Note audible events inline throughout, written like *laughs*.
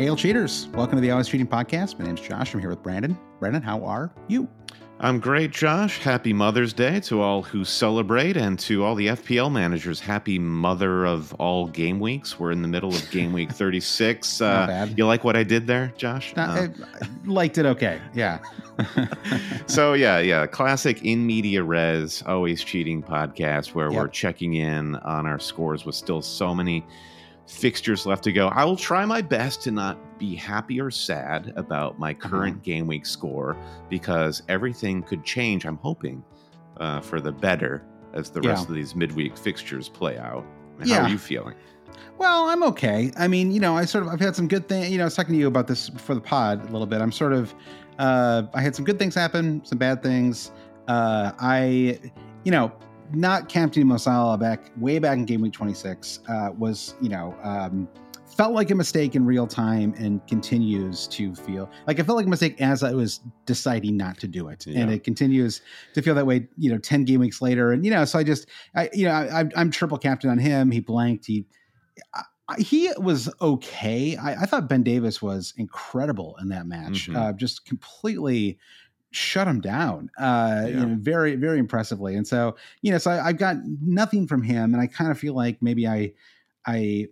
Hail cheaters! Welcome to the Always Cheating Podcast. My name's Josh. I'm here with Brandon. Brandon, how are you? I'm great, Josh. Happy Mother's Day to all who celebrate and to all the FPL managers. Happy Mother of all game weeks. We're in the middle of game week *laughs* 36. Not Uh, bad. you like what I did there, Josh? Uh, Uh, I, I liked it okay. Yeah. *laughs* so yeah, yeah, classic in media res, always cheating podcast where we're checking in on our scores with still so many fixtures left to go. I will try my best to not be happy or sad about my Uh-huh. current game week score because everything could change. I'm hoping uh, for the better as the rest of these midweek fixtures play out. How Yeah. are you feeling? Well, I'm okay. I mean, you know, I sort of I've had some good things. You know, I was talking to you about this before the pod a little bit. I'm sort of uh, I had some good things happen, some bad things. Uh, I, you know, not Captain Mo Salah back way back in game week 26 uh, was you know um, felt like a mistake in real time and continues to feel like I felt like a mistake as I was deciding not to do it, and it continues to feel that way. You know, 10 game weeks later, and you know, so I just I you know I, I'm triple captain on him. He blanked. He I- he was okay. I, I thought Ben Davies was incredible in that match. Mhm. Uh, just completely shut him down. Uh, you know, very very impressively. And so you know, so I, I've got nothing from him, and I kind of feel like maybe I I.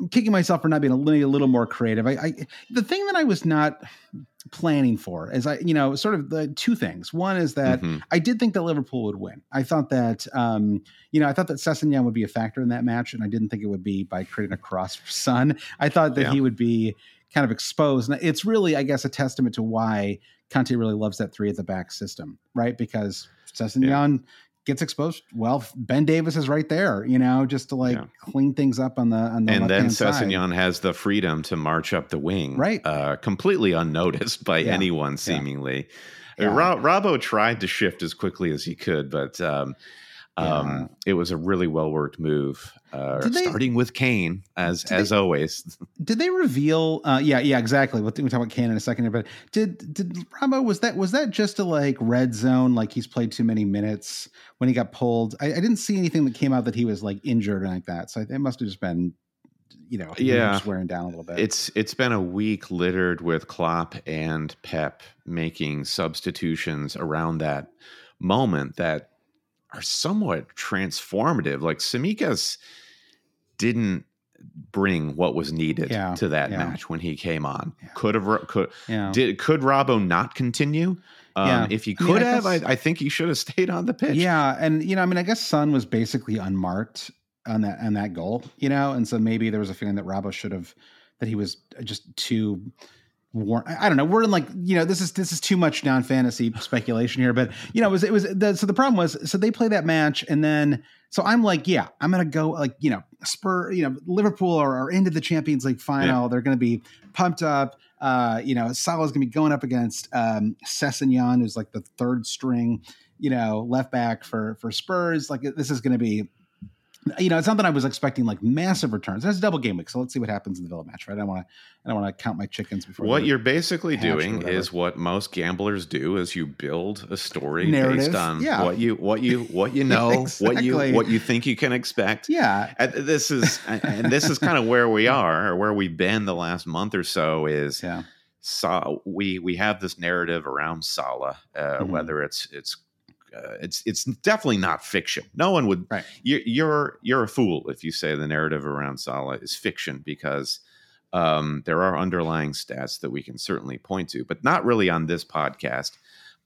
I'm kicking myself for not being a little, a little more creative. I, I the thing that I was not planning for is I you know sort of the two things. One is that Mhm. I did think that Liverpool would win. I thought that, um, you know, I thought that Sessegnon would be a factor in that match, and I didn't think it would be by creating a cross *laughs* for Son. I thought that Yeah. he would be kind of exposed. And it's really, I guess, a testament to why Conte really loves that three at the back system, right? Because Sessegnon gets exposed. Well, Ben Davies is right there, you know, just to like Yeah. clean things up on the on the and then. Sessegnon has the freedom to march up the wing, Right. Uh, completely unnoticed by Yeah. anyone, seemingly. Yeah. Ro- Robbo tried to shift as quickly as he could, but um, um, it was a really well worked move. Uh, they- starting with Kane, as as they- always. *laughs* Did they reveal? Uh, yeah, yeah, exactly. We'll, we'll talk about Kane in a second here. But did did Rambo was that was that just a like red zone? Like he's played too many minutes when he got pulled. I, I didn't see anything that came out that he was like injured or like that. So it must have just been, you know, Yeah. just wearing down a little bit. It's it's been a week littered with Klopp and Pep making substitutions around that moment that are somewhat transformative. Like Tsimikas didn't bring what was needed Yeah, to that yeah. match when he came on. Yeah. Could have could yeah. did could Robbo not continue? Um. If he I mean, could I have, I, guess- I think he should have *laughs* stayed on the pitch. Yeah, and you know, I mean, I guess Son was basically unmarked on that on that goal, you know, and so maybe there was a feeling that Robbo should have that he was just too I I don't know. We're in like you know this is this is too much non fantasy *laughs* speculation here, but you know it was it was the, so the problem was so they play that match and then so I'm like yeah I'm gonna go like you know Spur you know Liverpool are, are into the Champions League final they're gonna be pumped up. Uh, you know Salah's gonna be going up against um, Sessegnon who's like the third string you know left back for for Spurs. Like this is gonna be you know, it's not that I was expecting like massive returns. That's a double game week, so let's see what happens in the Villa match, right? I don't want to, I don't want to count my chickens before. What you're basically doing is what most gamblers do: is you build a story Narrative, based on yeah. what you what you what you *laughs* know, what you what you think you can expect. yeah, And this is and this is kind of where we are, or where we've been the last month or so. Is yeah, so we we have this narrative around Salah, uh, Mhm. whether it's it's uh, it's it's definitely not fiction. No one would. Right. You're you're you're a fool if you say the narrative around Salah is fiction because um, there are underlying stats that we can certainly point to, but not really on this podcast.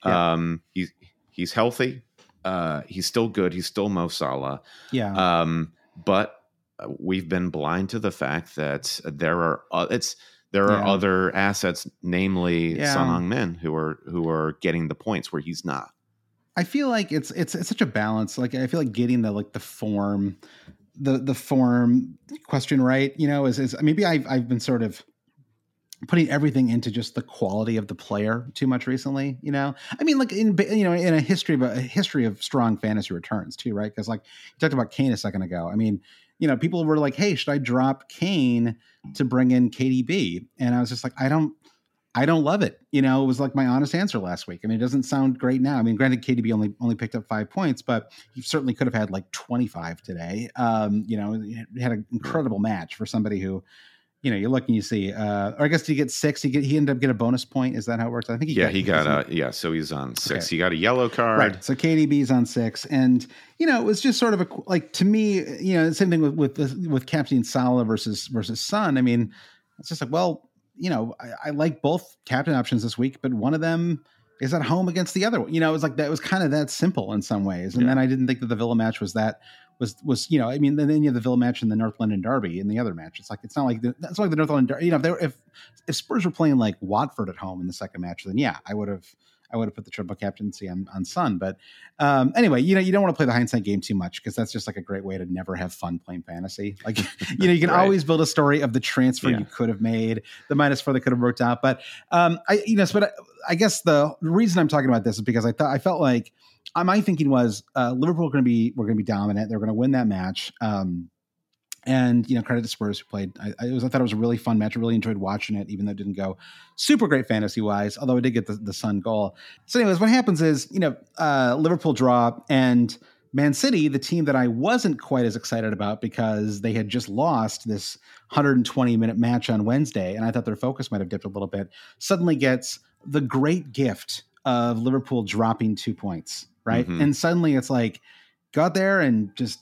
Yeah. Um, he's he's healthy. Uh, he's still good. He's still Mo Salah. yeah, Um, but uh, we've been blind to the fact that there are uh, it's there are Yeah. other assets, namely Yeah. Son Heung-min, who are who are getting the points where he's not. I feel like it's it's it's such a balance. Like I feel like getting the like the form, the the form question right. You know, is is maybe I've I've been sort of putting everything into just the quality of the player too much recently. You know, I mean, like in you know in a history of a history of strong fantasy returns too, right? Because like you talked about Kane a second ago. I mean, you know, people were like, "Hey, should I drop Kane to bring in KDB?" And I was just like, I don't. I don't love it. You know, it was like my honest answer last week. I mean, it doesn't sound great now. I mean, granted, KDB only only picked up five points, but he certainly could have had like twenty five today. Um, you know, he had an incredible match for somebody who, you know, you look and you see. Uh, or I guess he get six. He get he ended up getting a bonus point. Is that how it works? I think he yeah, got, he got uh yeah, so he's on six. Okay. He got a yellow card. Right. So KDB's on six, and you know it was just sort of a like to me, you know, the same thing with with with Captain Salah versus versus Son. I mean, it's just like, well, you know, I, I like both captain options this week, but one of them is at home against the other one. You know, it was like that was kind of that simple in some ways. And Yeah. then I didn't think that the Villa match was that was was you know, I mean, then you have the Villa match and the North London Derby in the other match. It's like it's not like the, it's not like the North London Derby. You know, if, they were, if if Spurs were playing like Watford at home in the second match, then yeah, I would have. I would have put the triple captaincy on, on Son. But um, anyway, you know, you don't want to play the hindsight game too much because that's just like a great way to never have fun playing fantasy. Like, *laughs* you know, you can Right. always build a story of the transfer Yeah. you could have made, the minus four that could have worked out. But um, I, you know, but I, I guess the reason I'm talking about this is because I thought I felt like uh, my thinking was uh, Liverpool are going to be we're going to be dominant. They're going to win that match. Um, and you know, credit to Spurs who played. I, I, was, I thought it was a really fun match. I really enjoyed watching it, even though it didn't go super great fantasy wise. Although I did get the, the Son goal. So, anyways, what happens is you know uh, Liverpool draw and Man City, the team that I wasn't quite as excited about because they had just lost this 120 minute match on Wednesday, and I thought their focus might have dipped a little bit. Suddenly gets the great gift of Liverpool dropping two points, right? Mhm. And suddenly it's like go out there and just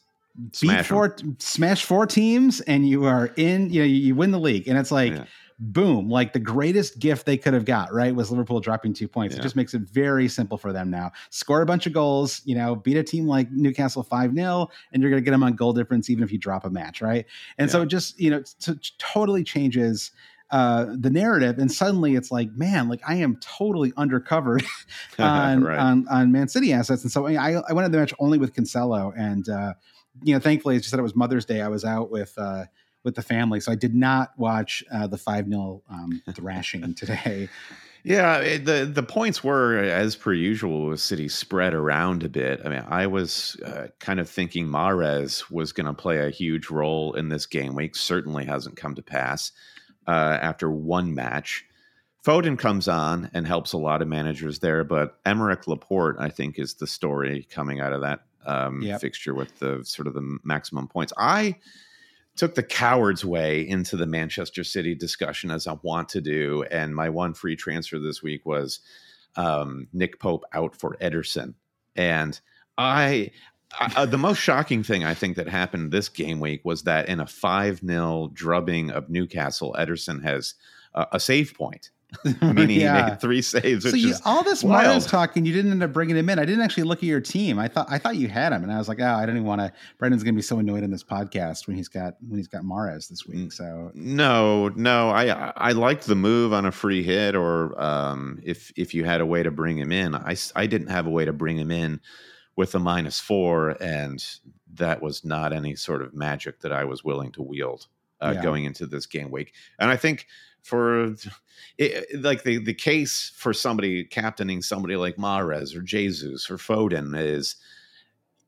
Smash 'em. four, smash four teams, and you are in. You know, you, you win the league, and it's like. Yeah. Boom! Like the greatest gift they could have got, right? Was Liverpool dropping two points. It just makes it very simple for them now. Score a bunch of goals, you know, beat a team like Newcastle 5 0, and you're going to get them on goal difference even if you drop a match, right? And so it just, you know, t- totally changes uh, the narrative. And suddenly it's like, man, like I am totally undercovered *laughs* on, Right. on, on Man City assets. And so I, I went to the match only with Cancelo. And, uh, you know, thankfully, as you said, it was Mother's Day. I was out with, uh, with the family, so I did not watch uh, the five 0 um, *laughs* thrashing today. Yeah, it, the the points were as per usual with City spread around a bit. I mean, I was uh, kind of thinking Mahrez was going to play a huge role in this game week. Certainly hasn't come to pass uh, after one match. Foden comes on and helps a lot of managers there, but Aymeric Laporte, I think, is the story coming out of that um, Yep. fixture with the sort of the maximum points. I took the coward's way into the Manchester City discussion as I want to do, and my one free transfer this week was um, Nick Pope out for Ederson, and I. I, uh, the most shocking thing I think that happened this game week was that in a 5 0 drubbing of Newcastle, Ederson has uh, a save point, *laughs* meaning he Yeah. made three saves, So you, all this wild. Talking, you didn't end up bringing him in. I didn't actually look at your team. I thought I thought you had him, and I was like, oh, I didn't even want to. Brendan's going to be so annoyed in this podcast when he's got when he's got Mahrez this week. So No, no, I I liked the move on a free hit, or um, if if you had a way to bring him in, I I didn't have a way to bring him in with a minus four, and that was not any sort of magic that I was willing to wield uh, Yeah. going into this game week. And I think for it, like the the case for somebody captaining somebody like Mahrez or Jesus or Foden is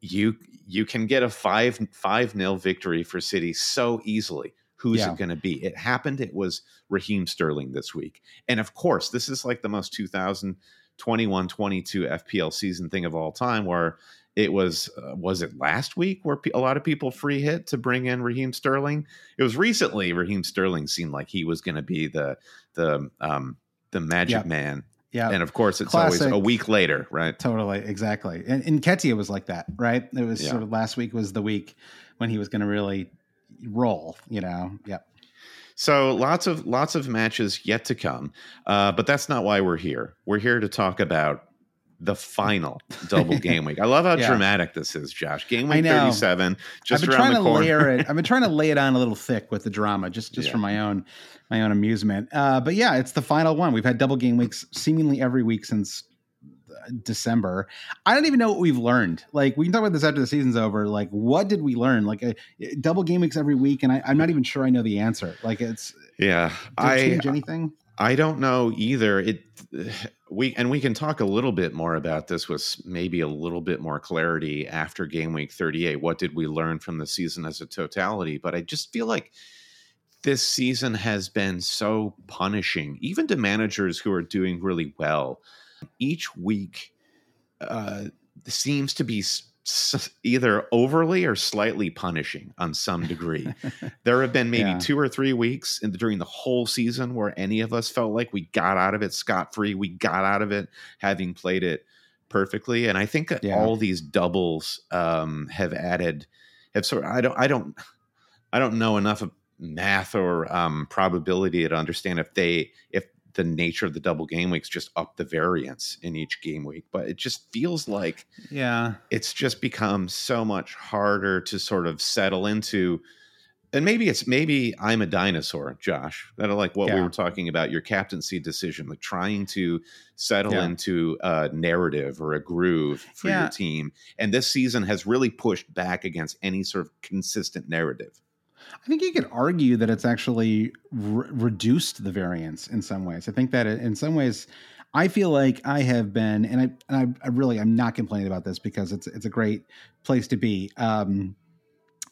you you can get a five five nil victory for City so easily. Who's Yeah. it going to be? It happened. It was Raheem Sterling this week, and of course, this is like the most 2021 22 FPL season thing of all time, where it was uh, was it last week where pe- a lot of people free hit to bring in Raheem Sterling. It was recently Raheem Sterling seemed like he was going to be the the um the magic Yeah. man, yeah, and of course, it's always a week later, right? totally, exactly. And, and Ketia was like that, right? It was Yeah. sort of last week was the week when he was going to really roll. You know, yeah, So lots of lots of matches yet to come, uh, but that's not why we're here. We're here to talk about the final *laughs* double game week. I love how Yeah. dramatic this is, Josh. Game week know. 37, just I've been trying to corner. layer it. I've been trying to *laughs* lay it on a little thick with the drama, just just Yeah. for my own my own amusement. Uh, but yeah, it's the final one. We've had double game weeks seemingly every week since uh, December. I don't even know what we've learned. Like we can talk about this after the season's over. Like what did we learn? Like a, double game weeks every week, and I, I'm not even sure I know the answer. Like it's yeah. did it I change anything? I don't know either. It we and we can talk a little bit more about this with maybe a little bit more clarity after game week 38. What did we learn from the season as a totality? But I just feel like this season has been so punishing, even to managers who are doing really well. Each week uh, seems to be either overly or slightly punishing on some degree. *laughs* there have been maybe Yeah. two or three weeks in, during the whole season where any of us felt like we got out of it scot free. We got out of it having played it perfectly, and I think Yeah. all these doubles um, have added. Have sort. I don't. I don't. I don't know enough of math or um, probability to understand if they if the nature of the double game weeks just up the variance in each game week. But it just feels like Yeah, it's just become so much harder to sort of settle into and maybe it's maybe i'm a dinosaur josh that are like what we were talking about your captaincy decision like trying to settle Yeah. into a narrative or a groove for Yeah. your team and this season has really pushed back against any sort of consistent narrative I think you could argue that it's actually re- reduced the variance in some ways. I think that in some ways, I feel like I have been, and I, and I, I really, I'm not complaining about this because it's it's a great place to be. Um,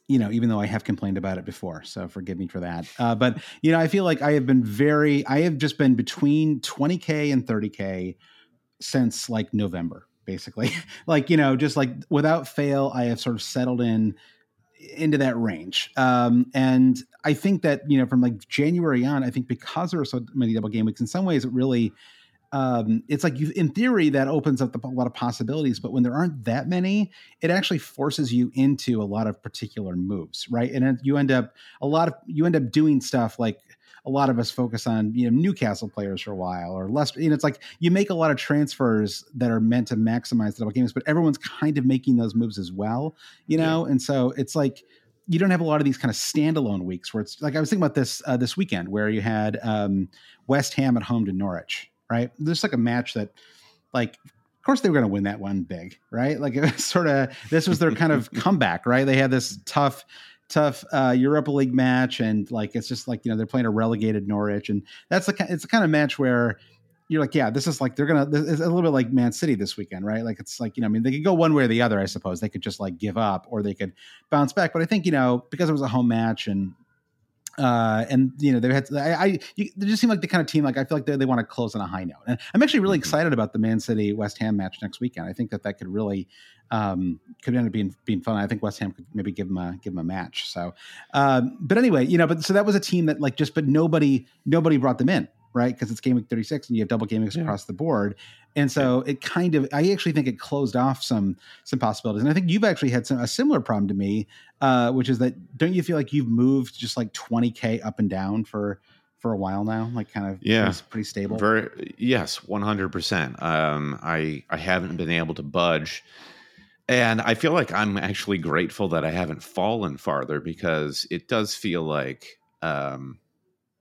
you know, even though I have complained about it before, so forgive me for that. Uh, but you know, I feel like I have been very, I have just been between 20k and 30k since like November, basically. *laughs* like you know, just like without fail, I have sort of settled in into that range. Um, and I think that, you know, from like January on, I think because there are so many double game weeks, in some ways it really, um, it's like you, in theory, that opens up a lot of possibilities. But when there aren't that many, it actually forces you into a lot of particular moves, right? And you end up a lot of you end up doing stuff like a lot of us focus on you know Newcastle players for a while or Leicester. You know, it's like you make a lot of transfers that are meant to maximize the double games, but everyone's kind of making those moves as well. You know, and so it's like you don't have a lot of these kind of standalone weeks where it's like I was thinking about this uh, this weekend where you had um, West Ham at home to Norwich, right? There's like a match that like. Of course, they were going to win that one big, right? Like *laughs* it was sort of this was their kind of *laughs* comeback, right? They had this tough tough uh, Europa League match, and like it's just like you know they're playing a relegated Norwich, and that's the it's the kind of match where you're like, yeah, this is like they're gonna. is a little bit like Man City this weekend, right? Like it's like you know, I mean, they could go one way or the other, I suppose. They could just like give up, or they could bounce back. But I think you know because it was a home match and. Uh, and you know they had I, I you, they just seem like the kind of team like I feel like they, they want to close on a high note. And I'm actually really Mhm. excited about the Man City West Ham match next weekend. I think that that could really um, could end up being being fun. I think West Ham could maybe give them a give them a match. So um, but anyway, you know, but so that was a team that like just, but nobody, nobody brought them in, right? Because it's game week 36 and you have double game weeks Yeah. across the board. And so it kind of, I actually think it closed off some, some possibilities. And I think you've actually had some, a similar problem to me, uh, which is that don't you feel like you've moved just like 20K up and down for, for a while now? Like kind of, Yeah. pretty, pretty stable. Very yes, one hundred percent. Um, I I haven't been able to budge, and I feel like I'm actually grateful that I haven't fallen farther because it does feel like um,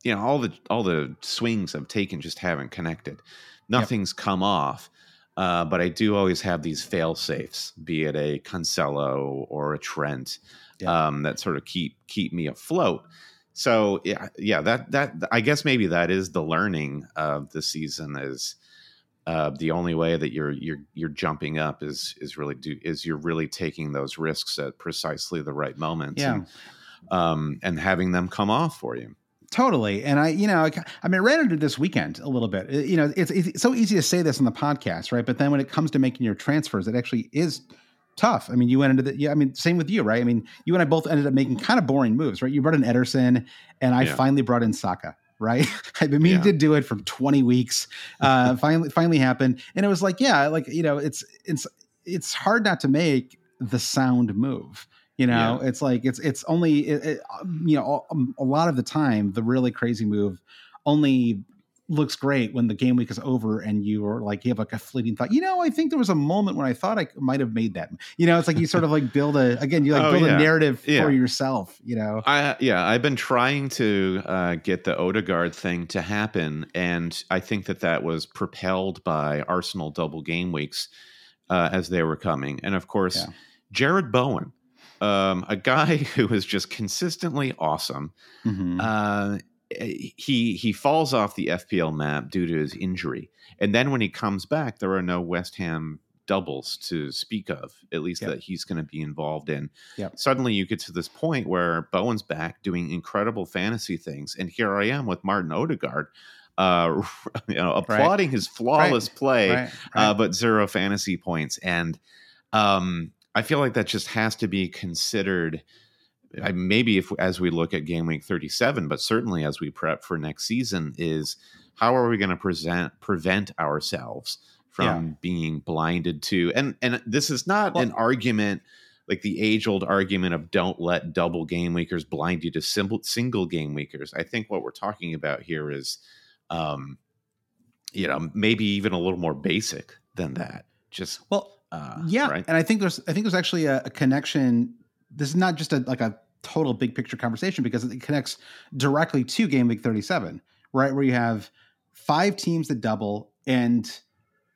you know all the all the swings I've taken just haven't connected. Nothing's come off. Uh, but I do always have these fail safes, be it a Cancelo or a Trent, um, that sort of keep keep me afloat. So yeah, yeah, that that I guess maybe that is the learning of the season is uh, the only way that you're you're you're jumping up is is really do is you're really taking those risks at precisely the right moments Yeah. and, um, and having them come off for you. Totally. And I, you know, I, I mean, I ran into this weekend a little bit. You know, it's, it's so easy to say this on the podcast, right? But then when it comes to making your transfers, it actually is tough. I mean, you went into the, yeah, I mean, same with you, right? I mean, you and I both ended up making kind of boring moves, right? You brought in Ederson and I Yeah. finally brought in Saka. Right, I've been meaning Yeah. to do it for 20 weeks. *laughs* Uh, finally, finally happened, and it was like, yeah, like you know, it's it's it's hard not to make the sound move. You know, it's like it's it's only it, it, um, you know a, a lot of the time the really crazy move only looks great when the game week is over and you are like you have like a fleeting thought you know i think there was a moment when i thought i might have made that you know it's like you sort of like build a again you like oh, build yeah. a narrative yeah. for yourself you know i yeah i've been trying to uh, get the odegaard thing to happen and i think that that was propelled by arsenal double game weeks uh, as they were coming and of course yeah. jarrod bowen um, a guy *laughs* who is just consistently awesome mm-hmm. uh, he he falls off the FPL map due to his injury, and then when he comes back, there are no West Ham doubles to speak of, at least yep. that he's going to be involved in. Yep. Suddenly, you get to this point where Bowen's back doing incredible fantasy things, and here I am with Martin Odegaard. Uh, *laughs* you know, applauding right. his flawless right. play, right. Uh, but zero fantasy points, and um, I feel like that just has to be considered I, maybe if as we look at game week 37 but certainly as we prep for next season is how are we going to present prevent ourselves from yeah. being blinded to and and this is not well, an argument like the age old argument of don't let double game weekers blind you to simple, single game weekers i think what we're talking about here is um you know maybe even a little more basic than that just well uh, yeah right? and i think there's i think there's actually a, a connection this is not just a like a total big picture conversation because it connects directly to game week 37 right where you have five teams that double and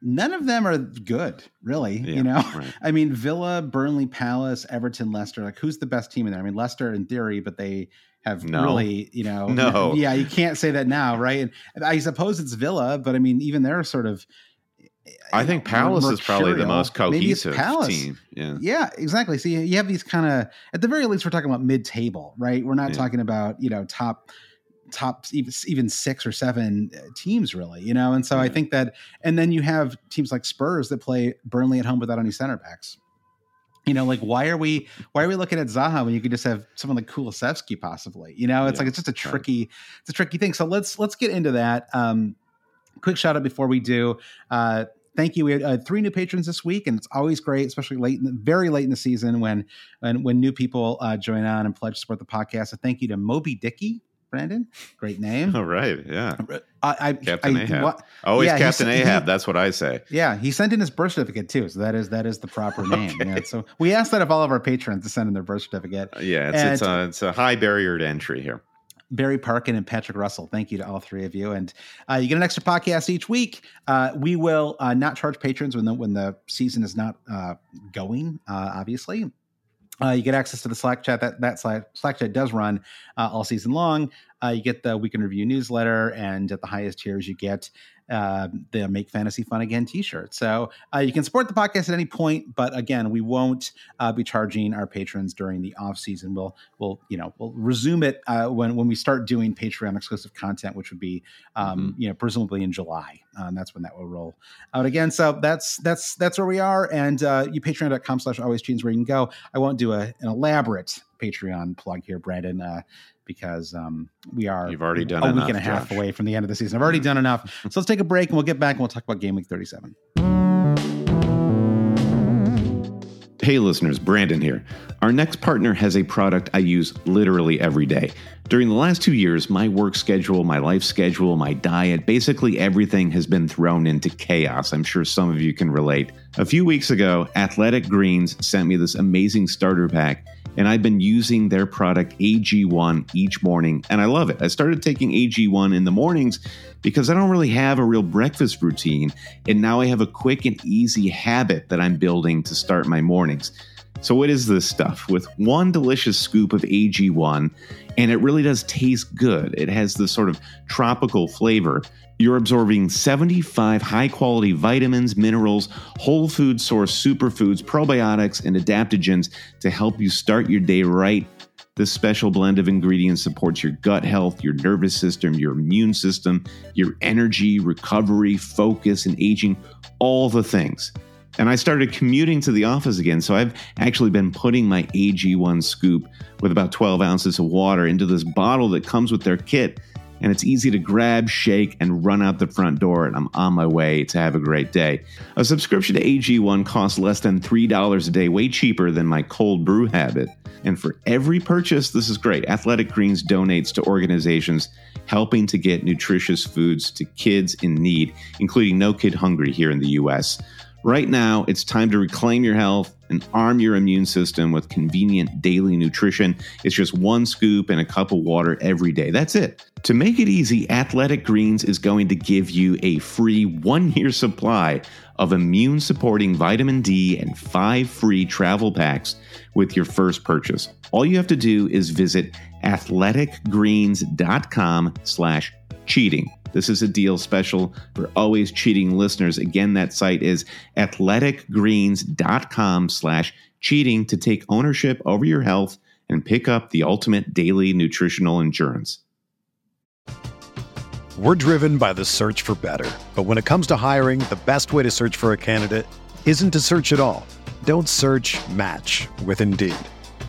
none of them are good really yeah, you know *laughs* right. i mean villa burnley palace everton leicester like who's the best team in there i mean leicester in theory but they have no. really you know no *laughs* yeah you can't say that now right and i suppose it's villa but i mean even they're sort of I think Palace is probably the most cohesive team. Yeah. yeah, exactly. So you have these kind of, at the very least, we're talking about mid-table, right? We're not yeah. talking about you know top top even, even six or seven uh, teams really you know and so yeah. i think that and then you have teams like spurs that play burnley at home without any center backs you know like why are we why are we looking at zaha when you could just have someone like kulusevski possibly you know it's yeah. like it's just a tricky right. it's a tricky thing so let's let's get into that um quick shout out before we do. Uh, thank you. We had uh, three new patrons this week, and it's always great, especially late, in the, very late in the season when when, when new people uh, join on and pledge to support the podcast. So thank you to Moby Dicky. Brandon, great name. *laughs* All right, yeah. I, I Captain I, Ahab. What, Always yeah, Captain Ahab. He, that's what I say. Yeah, he sent in his birth certificate too, so that is that is the proper *laughs* name. okay. yeah, so we asked that of all of our patrons to send in their birth certificate. Yeah, it's and, it's, a, it's a high barrier to entry here. Barry Parkin and Patrick Russell. Thank you to all three of you. And uh, you get an extra podcast each week. Uh, we will uh, not charge patrons when the when the season is not uh, going. Uh, obviously, uh, you get access to the Slack chat. That that Slack, Slack chat does run all season long. you get the weekend review newsletter, and at the highest tiers, you get uh, the Make Fantasy Fun Again T-shirt. So uh, you can support the podcast at any point, but again, we won't uh, be charging our patrons during the off season. We'll we'll you know we'll resume it uh, when when we start doing Patreon exclusive content, which would be um, mm-hmm. you know presumably in July. Um, that's when that will roll out again. So that's that's that's where we are. And uh, you Patreon.com/slash Always Cheese where you can go. I won't do a, an elaborate Patreon plug here, Brandon. Uh, because um, we are you've already done a enough, week and a half Josh. away from the end of the season. I've already done enough. so let's take a break and we'll get back and we'll talk about game week 37. Hey listeners, Brandon here. Our next partner has a product I use literally every day. During the last two years, my work schedule, my life schedule, my diet, basically everything has been thrown into chaos. I'm sure some of you can relate. A few weeks ago, Athletic Greens sent me this amazing starter pack and I've been using their product AG1 each morning, and I love it. I started taking AG1 in the mornings because I don't really have a real breakfast routine, and now I have a quick and easy habit that I'm building to start my mornings. So, what is this stuff? With one delicious scoop of AG1, and it really does taste good. It has this sort of tropical flavor. You're absorbing 75 high quality vitamins, minerals, whole food source superfoods, probiotics, and adaptogens to help you start your day right. This special blend of ingredients supports your gut health, your nervous system, your immune system, your energy, recovery, focus, and aging, all the things. And I started commuting to the office again. So I've actually been putting my AG1 scoop with about 12 ounces of water into this bottle that comes with their kit and it's easy to grab, shake, and run out the front door, and I'm on my way to have a great day. A subscription to AG1 costs less than $3 a day, way cheaper than my cold brew habit. And for every purchase, this is great. Athletic Greens donates to organizations helping to get nutritious foods to kids in need, including No Kid Hungry here in the US. Right now, it's time to reclaim your health and arm your immune system with convenient daily nutrition. It's just one scoop and a cup of water every day. That's it. To make it easy, Athletic Greens is going to give you a free one year supply of immune supporting vitamin D and five free travel packs with your first purchase. All you have to do is visit athleticgreens.com slash cheating. This is a deal special for always cheating listeners. Again, that site is athleticgreens.com slash cheating to take ownership over your health and pick up the ultimate daily nutritional endurance. We're driven by the search for better. But when it comes to hiring, the best way to search for a candidate isn't to search at all. Don't search match with Indeed.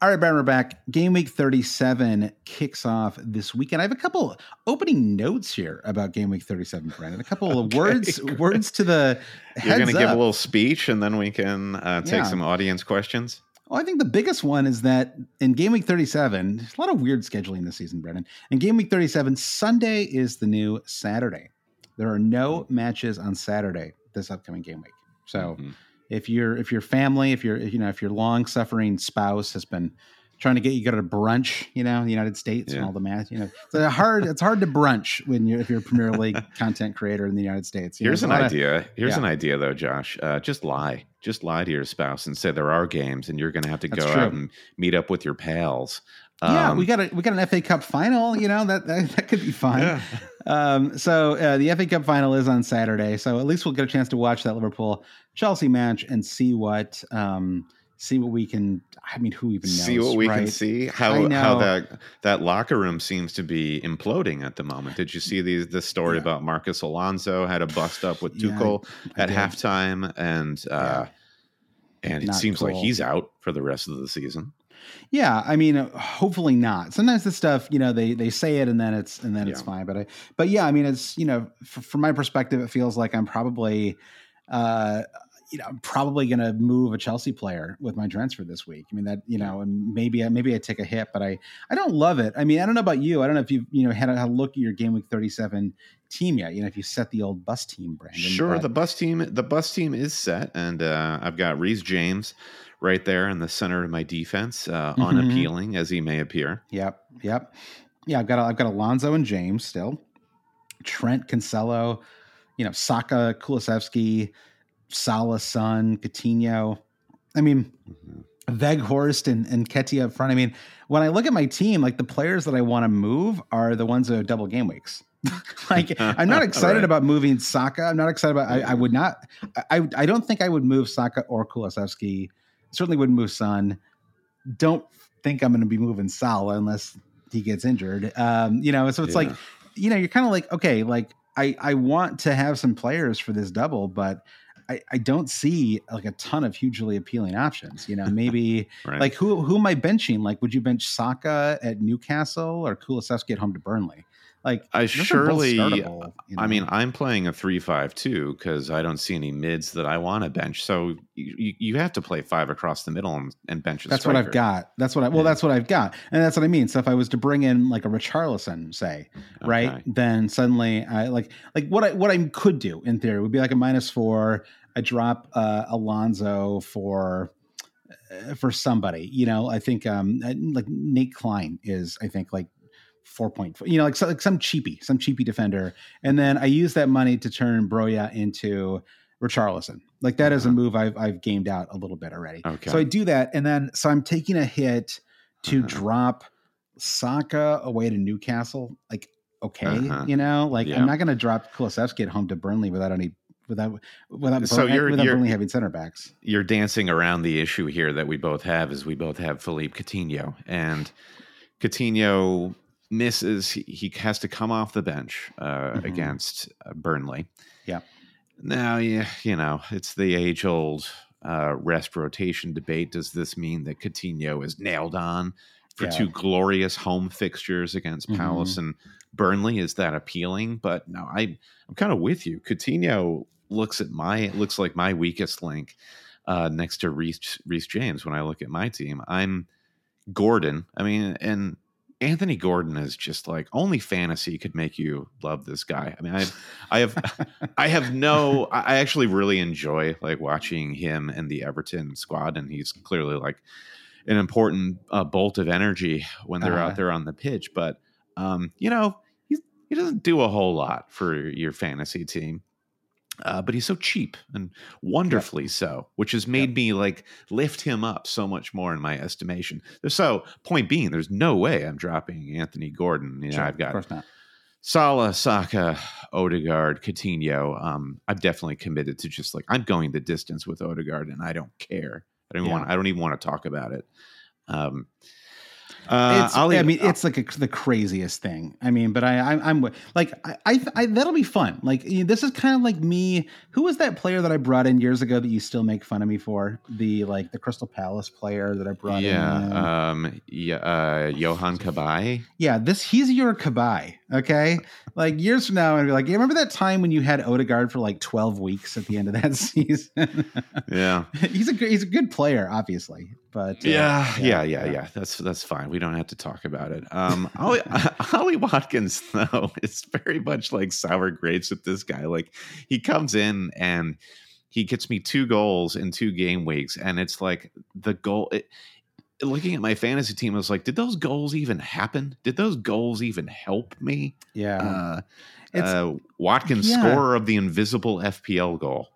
All right, Brian, we're back. Game week 37 kicks off this weekend. I have a couple opening notes here about game week 37, Brandon. A couple of *laughs* words words to the You're going to give a little speech and then we can uh, take Yeah. some audience questions. Well, I think the biggest one is that in game week 37, there's a lot of weird scheduling this season, Brendan. In game week 37, Sunday is the new Saturday. There are no matches on Saturday this upcoming game week. So Mhm. If your if your family, if your you know if your long suffering spouse has been trying to get you to go to brunch, you know, in the United States and all the math, you know, it's hard it's hard to brunch when you're if you're a Premier *laughs* League content creator in the United States. You Here's there's an a lot of- idea. Here's yeah. an idea, though, Josh. Uh, just lie. Just lie to your spouse and say there are games, and you're going to have to That's go true. out and meet up with your pals. yeah, Um, we got a we got an FA Cup final. You know that that, that could be fun. Yeah. Um, so uh, the FA Cup final is on Saturday, so at least we'll get a chance to watch that Liverpool Chelsea match and see what um, see what we can. I mean, who even knows? see what we can see. How how that that locker room seems to be imploding at the moment. Did you see these this story Yeah. about Marcos Alonso had a bust up with Yeah, Tuchel I at did. halftime, and uh, and it Not seems like he's out for the rest of the season. Yeah, I mean, uh, hopefully not. Sometimes the stuff, you know, they they say it and then it's and then it's fine. But I, but yeah, I mean, it's you know, f- from my perspective, it feels like I'm probably, uh, you know, I'm probably going to move a Chelsea player with my transfer this week. I mean, that you know, and maybe I maybe I take a hit, but I I don't love it. I mean, I don't know about you. I don't know if you've you know had a, had a look at your game week 37 team yet. You know, if you set the old bus team, Brandon. Sure, but- the bus team the bus team is set, and uh, I've got Reece James right there in the center of my defense, uh, Mhm. unappealing as he may appear. Yep, yep, yeah. I've got I've got Alonso and James still, Trent Cancelo, you know Saka, Kulusevski, Salah, Son, Coutinho. I mean, Weghorst and and Ketia up front. I mean, when I look at my team, like the players that I want to move are the ones that have double game weeks. *laughs* like I'm not *laughs* excited Right. about moving Saka. I'm not excited about. I, I would not. I I don't think I would move Saka or Kulusevski. Certainly wouldn't move Son. Don't think I'm going to be moving Salah unless he gets injured. Um, you know, so it's like, you know, you're kind of like, okay, like I I want to have some players for this double, but I, I don't see like a ton of hugely appealing options. You know, *laughs* maybe Right. like who who am I benching? Like, would you bench Saka at Newcastle or Kulusevski at home to Burnley? Like, I those are both surely- you I mean. I'm playing a three-five-two because I don't see any mids that I want to bench. So you, you- have to play five across the middle and, and bench. That's what I've got. That's what I well, Yeah. that's what I've got, and that's what I mean. So if I was to bring in like a Richarlison, say, right, then suddenly I like like what I what I could do in theory would be like a minus four. I drop uh, Alonso for uh, for somebody. You know, I think um like Nate Clyne is I think like four point. You know, like, so, like some cheapy, some cheapy defender, and then I use that money to turn Broja into Richarlison. Like that is a Uh-huh. move I've I've gamed out a little bit already. Okay. So I do that, and then so I'm taking a hit to Uh-huh. drop Saka away to Newcastle. Like, okay, Uh-huh. you know, like Yeah. I'm not going to drop Kulusevski at home to Burnley without any without without, So you're- without you're- Burnley having center backs. You're dancing around the issue here that we both have is we both have Philippe Coutinho and Coutinho misses. He, he has to come off the bench uh, Mhm. against uh, Burnley. Yeah. Now, yeah, you know, it's the age old uh, rest rotation debate. Does this mean that Coutinho is nailed on for Yeah. two glorious home fixtures against Mhm. Palace and Burnley? Is that appealing? But no, I I'm kind of with you. Coutinho looks at my looks like my weakest link uh, next to Reece Reece James when I look at my team. I'm Gordon. I mean, and Anthony Gordon is just like only fantasy could make you love this guy. I mean, I I have I have *laughs* no I actually really enjoy like watching him and the Everton squad and he's clearly like an important uh, bolt of energy when they're Uh-huh. out there on the pitch, but um, you know, he he doesn't do a whole lot for your fantasy team. Uh, but he's so cheap and wonderfully so, which has made me like lift him up so much more in my estimation. So, point being, there's no way I'm dropping Anthony Gordon. You know, Sure, I've of got course not. Salah, Saka, Odegaard, Coutinho. Um, I'm definitely committed to just like I'm going the distance with Odegaard, and I don't care. I don't even Yeah. want. I don't even want to talk about it. Um, uh, I mean, it's like a, the craziest thing. I mean, but I, I I'm like, I, I, I that'll be fun. Like, you know, this is kind of like me. Who was that player that I brought in years ago that you still make fun of me for? The like the Crystal Palace player that I brought in. yeah, um, yeah, uh, Yohan Cabaye. Yeah, this he's your Cabaye. Okay, like years from now, I'd be like, you remember that time when you had Odegaard for like twelve weeks at the end of that *laughs* season? Yeah, *laughs* he's a good, he's a good player, obviously, but uh, yeah, yeah, yeah, yeah. That's that's fine. We don't have to talk about it. Um, *laughs* Ollie, Ollie Watkins though is very much like sour grapes with this guy. Like he comes in and he gets me two goals in two game weeks, and it's like the goal. It, looking at my fantasy team, I was like, did those goals even happen? Did those goals even help me? yeah. Uh, It's- uh, Watkins, yeah. scorer of the invisible FPL goal.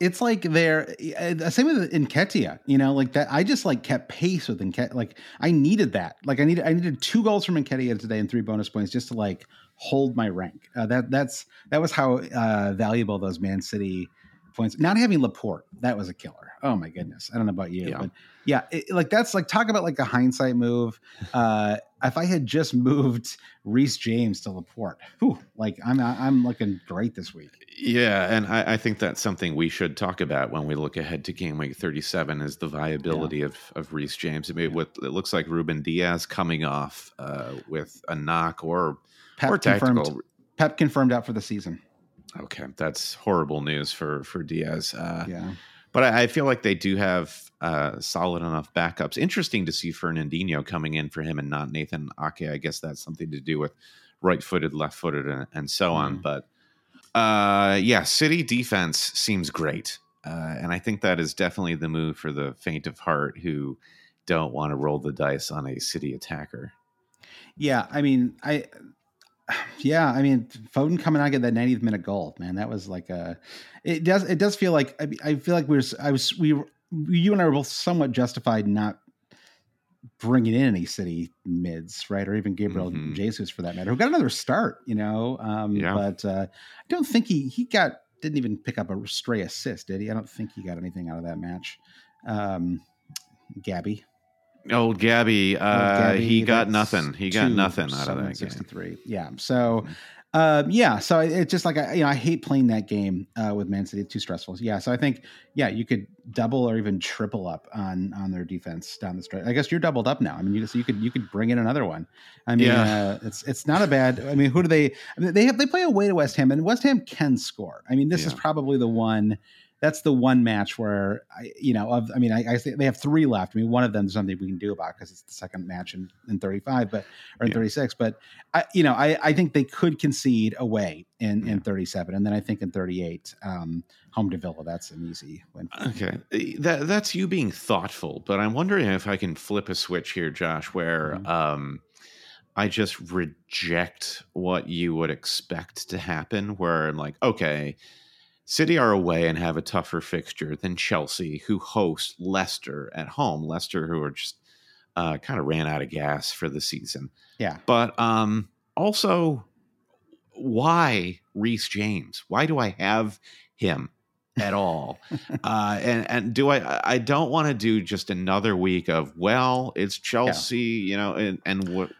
it's like they're uh, same with Nketiah, you know, like that. I just like kept pace with Nketiah. Like I needed that. Like I needed, I needed two goals from Nketiah today and three bonus points just to like hold my rank. Uh, that that's that was how uh, valuable those Man City points. Not having Laporte, that was a killer. Oh my goodness. I don't know about you, Yeah. but yeah, it, like that's like talk about like a hindsight move. Uh, *laughs* if I had just moved Reece James to Laporte, whew, like I'm I'm looking great this week. Yeah, and I, I think that's something we should talk about when we look ahead to game week 37 is the viability of, of Reece James. I mean, what it looks like Ruben Dias coming off uh, with a knock or Pep or tactical. confirmed. Pep confirmed out for the season. Okay, that's horrible news for for Dias. Uh, Yeah. But I, I feel like they do have uh, solid enough backups. Interesting to see Fernandinho coming in for him and not Nathan Ake. I guess that's something to do with right footed, left footed, and, and so on. Mhm. But uh, yeah, City defense seems great. Uh, and I think that is definitely the move for the faint of heart who don't want to roll the dice on a City attacker. Yeah. I mean, I. Yeah, I mean, Foden coming out get that 90th minute goal, man. That was like a. It does. It does feel like I, I feel like we we're. I was. We. were- You and I were both somewhat justified not bringing in any City mids, right, or even Gabriel Mhm. Jesus for that matter, who got another start. You know, um, Yeah. but uh, I don't think he he got didn't even pick up a stray assist, did he? I don't think he got anything out of that match. Um, Gabby. Old Gabby, uh, Gabby, he got nothing. He got nothing out of that game. 63. Yeah. So, Um, yeah, so it's just like I, you know, I hate playing that game uh, with Man City. It's too stressful. Yeah, so I think yeah, you could double or even triple up on on their defense down the stretch. I guess you're doubled up now. I mean, you so you could you could bring in another one. I mean, yeah. uh, it's it's not a bad. I mean, who do they? I mean, they have they play away to West Ham, and West Ham can score. I mean, this yeah. is probably the one that's the one match where I, you know, of, I mean, I, I think they have three left. I mean, one of them is something we can do about because it's the second match in, in 35, but or in yeah. 36. But I, you know, I, I think they could concede away in in 37, and then I think in 38, um, home to Villa, that's an easy win. Okay, eh, that that's you being thoughtful, but I'm wondering if I can flip a switch here, Josh, where. Mm-hmm. Um, I just reject what you would expect to happen. Where I'm like, okay, City are away and have a tougher fixture than Chelsea, who host Leicester at home. Leicester, who are just uh, kind of ran out of gas for the season. Yeah. But um, also, why Reece James? Why do I have him at all? *laughs* uh, and and do I? I don't want to do just another week of well, it's Chelsea, yeah. you know, and and what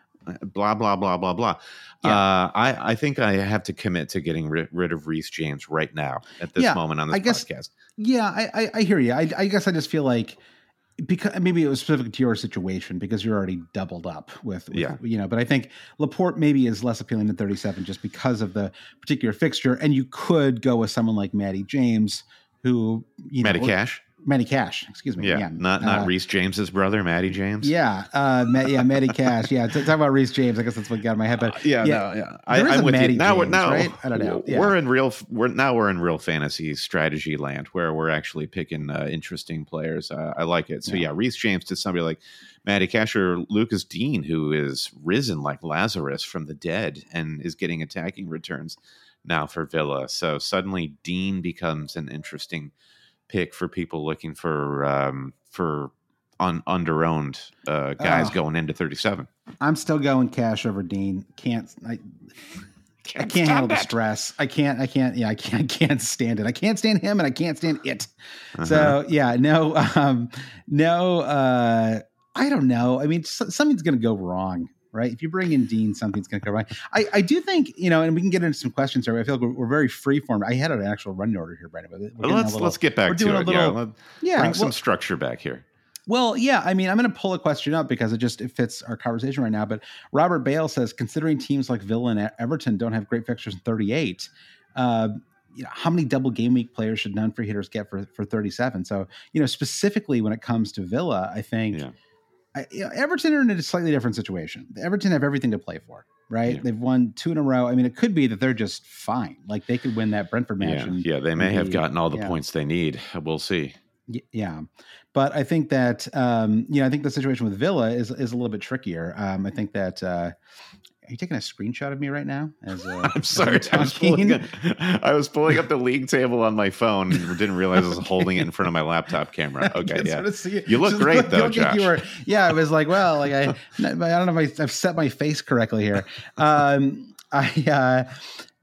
blah blah blah blah blah. Yeah. Uh, I I think I have to commit to getting rid, rid of Reece James right now at this yeah, moment on this I guess, podcast. Yeah, I, I, I hear you. I, I guess I just feel like because maybe it was specific to your situation because you're already doubled up with, with, yeah you know but i think laporte maybe is less appealing than 37 just because of the particular fixture and you could go with someone like Matty James who you Matty know, Cash Matty Cash, excuse me. Yeah, yeah. not not uh, Reece James's brother, Matty James. Yeah, uh, Ma- yeah, Matty Cash. Yeah, talk about Reece James. I guess that's what got in my head. But uh, yeah, yeah, no, yeah. I, am with Matty you. Now James, we're now right? I don't know. Yeah. We're in real. We're now we're in real fantasy strategy land where we're actually picking uh, interesting players. Uh, I like it. So yeah, yeah Reece James to somebody like Matty Cash or Lucas Digne, who is risen like Lazarus from the dead and is getting attacking returns now for Villa. So suddenly Dean becomes an interesting pick for people looking for um, for un, under owned uh, guys oh. going into 37. I'm still going cash over Digne. Can't I? Can't I can't handle the stress. I can't. I can't. Yeah, I can't. I can't stand it. I can't stand him, and I can't stand it. Uh-huh. So yeah, no, um, no. Uh, I don't know. I mean, something's going to go wrong right? If you bring in Digne, something's going to go right. I, I do think, you know, and we can get into some questions here. I feel like we're, we're very free form. I had an actual running order here, Brandon. But let's little, let's get back to it. Little, yeah, yeah, bring well, some structure back here. Well, yeah, I mean, I'm going to pull a question up because it just it fits our conversation right now. But Robert Bale says, considering teams like Villa and Everton don't have great fixtures in 38, uh, you know, how many double game week players should non free hitters get for for 37? So, you know, specifically when it comes to Villa, I think. Yeah I, you know, Everton are in a slightly different situation. Everton have everything to play for, right? Yeah. They've won two in a row. I mean, it could be that they're just fine. Like they could win that Brentford match. Yeah, and, yeah they may have gotten all the yeah. points they need. We'll see. Yeah, but I think that um, you know I think the situation with Villa is is a little bit trickier. Um, I think that uh, you taking a screenshot of me right now? As uh, *laughs* I'm sorry, I was, pulling up, I was pulling up the league table on my phone and didn't realize I was holding it in front of my laptop camera. *laughs* Okay, yeah, you look Just great look, though, Josh. Were, yeah, I was like, well, like I, *laughs* I don't know if I, have set my face correctly here. Um, I, uh,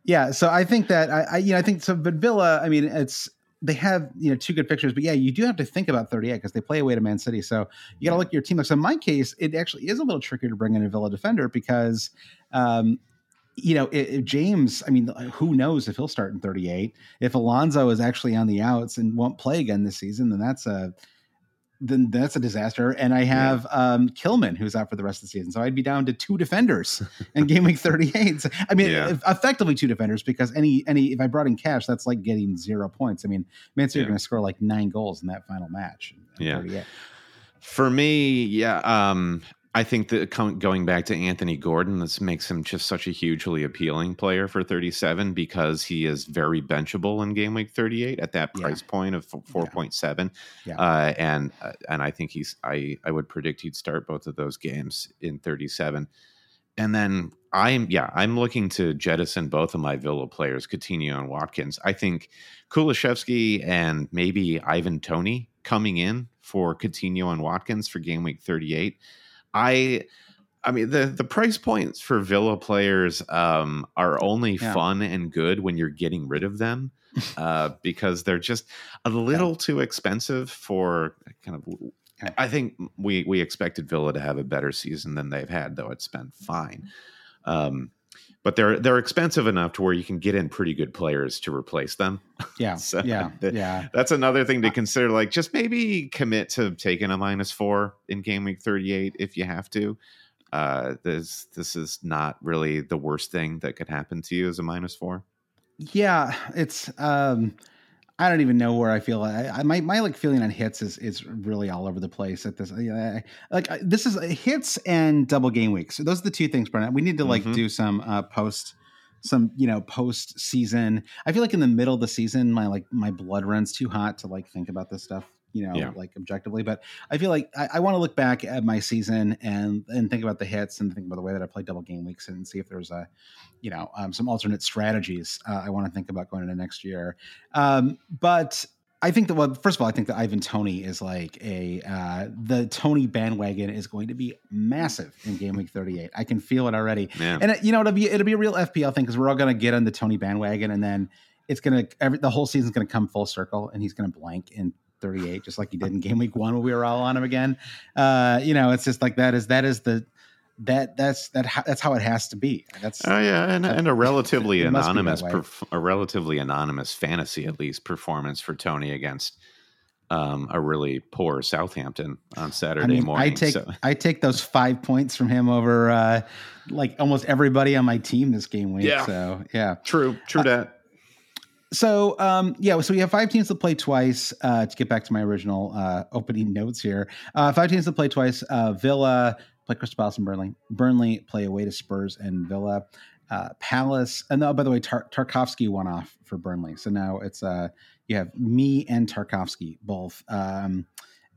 yeah, so I think that I, I, you know, I think so. But Villa, I mean, it's they have you know two good fixtures, but yeah, you do have to think about 38 because they play away to Man City. So you got to look at your team. So in my case, it actually is a little trickier to bring in a Villa defender because um, you know, if James, I mean, who knows if he'll start in 38? If Alonso is actually on the outs and won't play again this season, then that's a then that's a disaster. And I have yeah. um, Kilman who's out for the rest of the season, so I'd be down to two defenders *laughs* in game week 38. I mean, yeah. effectively two defenders because any any if I brought in cash, that's like getting zero points. I mean, Man City yeah. are going to score like nine goals in that final match. yeah. For me, yeah, um, I think that going back to Anthony Gordon, this makes him just such a hugely appealing player for 37 because he is very benchable in game week 38 at that price yeah. point of 4.7. Yeah. Uh, and uh, and I think he's I I would predict he'd start both of those games in 37. And then I'm yeah, I'm looking to jettison both of my Villa players, Coutinho and Watkins. I think Kulusevski and maybe Ivan Toney coming in for Coutinho and Watkins for game week 38 I I mean the the price points for Villa players um, are only yeah. fun and good when you're getting rid of them *laughs* uh, because they're just a little yeah. too expensive for kind of. I think we we expected Villa to have a better season than they've had, though it's been fine. Um, but they're they're expensive enough to where you can get in pretty good players to replace them. *laughs* Yeah, so yeah, *laughs* yeah. That's another thing to consider. Like, just maybe commit to taking a minus four in game week thirty eight if you have to. Uh, this this is not really the worst thing that could happen to you as a minus four. Yeah, it's um I don't even know where I feel. I, I my my like feeling on hits is is really all over the place at this. I, like I, this is hits and double game weeks. So those are the two things, Brennan. We need to like Mhm. do some uh post some you know post season. I feel like in the middle of the season, my like my blood runs too hot to like think about this stuff. You know, Yeah. like objectively, but I feel like I, I want to look back at my season and and think about the hits and think about the way that I played double game weeks and see if there's a, you know, um, some alternate strategies uh, I want to think about going into next year. Um, but I think that well, first of all, I think that Ivan Toney is like a uh, the Toney bandwagon is going to be massive in game week 38. I can feel it already, Yeah. and it, you know it'll be it'll be a real FPL thing because we're all going to get on the Toney bandwagon, and then it's gonna every the whole season's gonna come full circle, and he's gonna blank in 38 just like he did in game week one when we were all on him again. Uh, you know, it's just like that is that is the that that's that that's how it has to be. That's Oh yeah, and, and a relatively *laughs* It must be that anonymous, perf- a relatively anonymous fantasy at least performance for Toney against um, a really poor Southampton on Saturday I mean, morning. I take so- I take those five points from him over uh, like almost everybody on my team this game week. Yeah. So yeah. true, true that. So um, yeah, so we have five teams to play twice. Uh, to get back to my original uh, opening notes here, uh, five teams to play twice. Uh, Villa play Crystal Palace and Burnley. Burnley play away to Spurs and Villa. Uh, Palace and oh, by the way, Tar- Tarkowski won off for Burnley. So now it's uh, you have Mee and Tarkowski both um,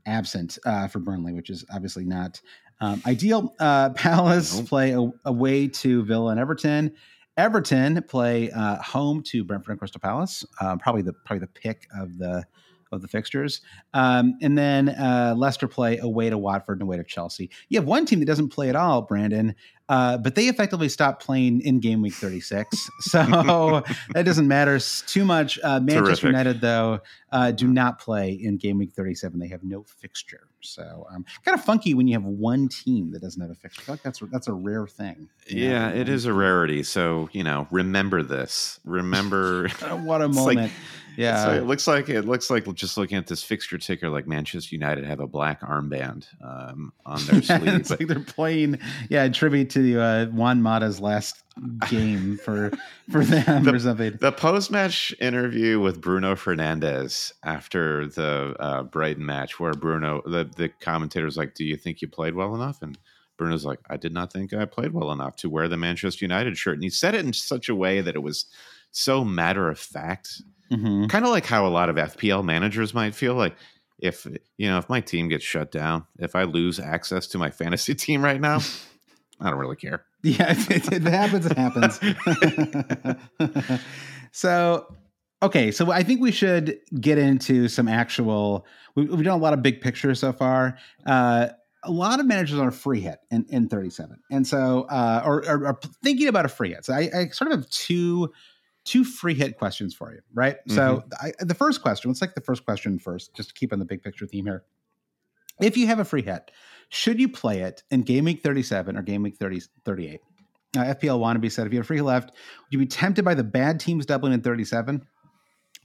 absent uh, for Burnley, which is obviously not um, ideal. Uh, Palace Nope. play a- away to Villa and Everton. Everton play uh, home to Brentford and Crystal Palace. Uh, probably the probably the pick of the of the fixtures. Um, and then uh, Leicester play away to Watford and away to Chelsea. You have one team that doesn't play at all, Brandon, uh, but they effectively stopped playing in game week 36. *laughs* So *laughs* that doesn't matter too much. Uh, Manchester Terrific. United, though, uh, do not play in game week 37. They have no fixture. So um, kind of funky when you have one team that doesn't have a fixture. I like that's that's a rare thing. you know? Yeah, it is a rarity. So you know, remember this. Remember. *laughs* What a It's like- moment. yeah. So it looks like it looks like just looking at this fixture ticker, like Manchester United have a black armband um, on their sleeve. it's but like they're playing, yeah, tribute to uh, Juan Mata's last game for for them *laughs* or something. The post match interview with Bruno Fernandes after the uh, Brighton match, where Bruno, the, the commentator was like, Do you think you played well enough? And Bruno's like, I did not think I played well enough to wear the Manchester United shirt. And he said it in such a way that it was so matter of fact, Mhm. kind of like how a lot of FPL managers might feel like. If you know, if my team gets shut down, if I lose access to my fantasy *laughs* team right now, I don't really care. *laughs* Yeah, it, it happens, it happens. *laughs* so, okay, so I think we should get into some actual. We, we've done a lot of big pictures so far. Uh, a lot of managers are free hit in, in 37, and so uh, or, or, or thinking about a free hit. So I, I sort of have two two free hit questions for you, right? So I, the first question, let's take the first question first, just to keep on the big picture theme here. If you have a free hit, should you play it in game week 37 or game week 30, 38? Uh, FPL wannabe said, if you have free left, would you be tempted by the bad teams doubling in 37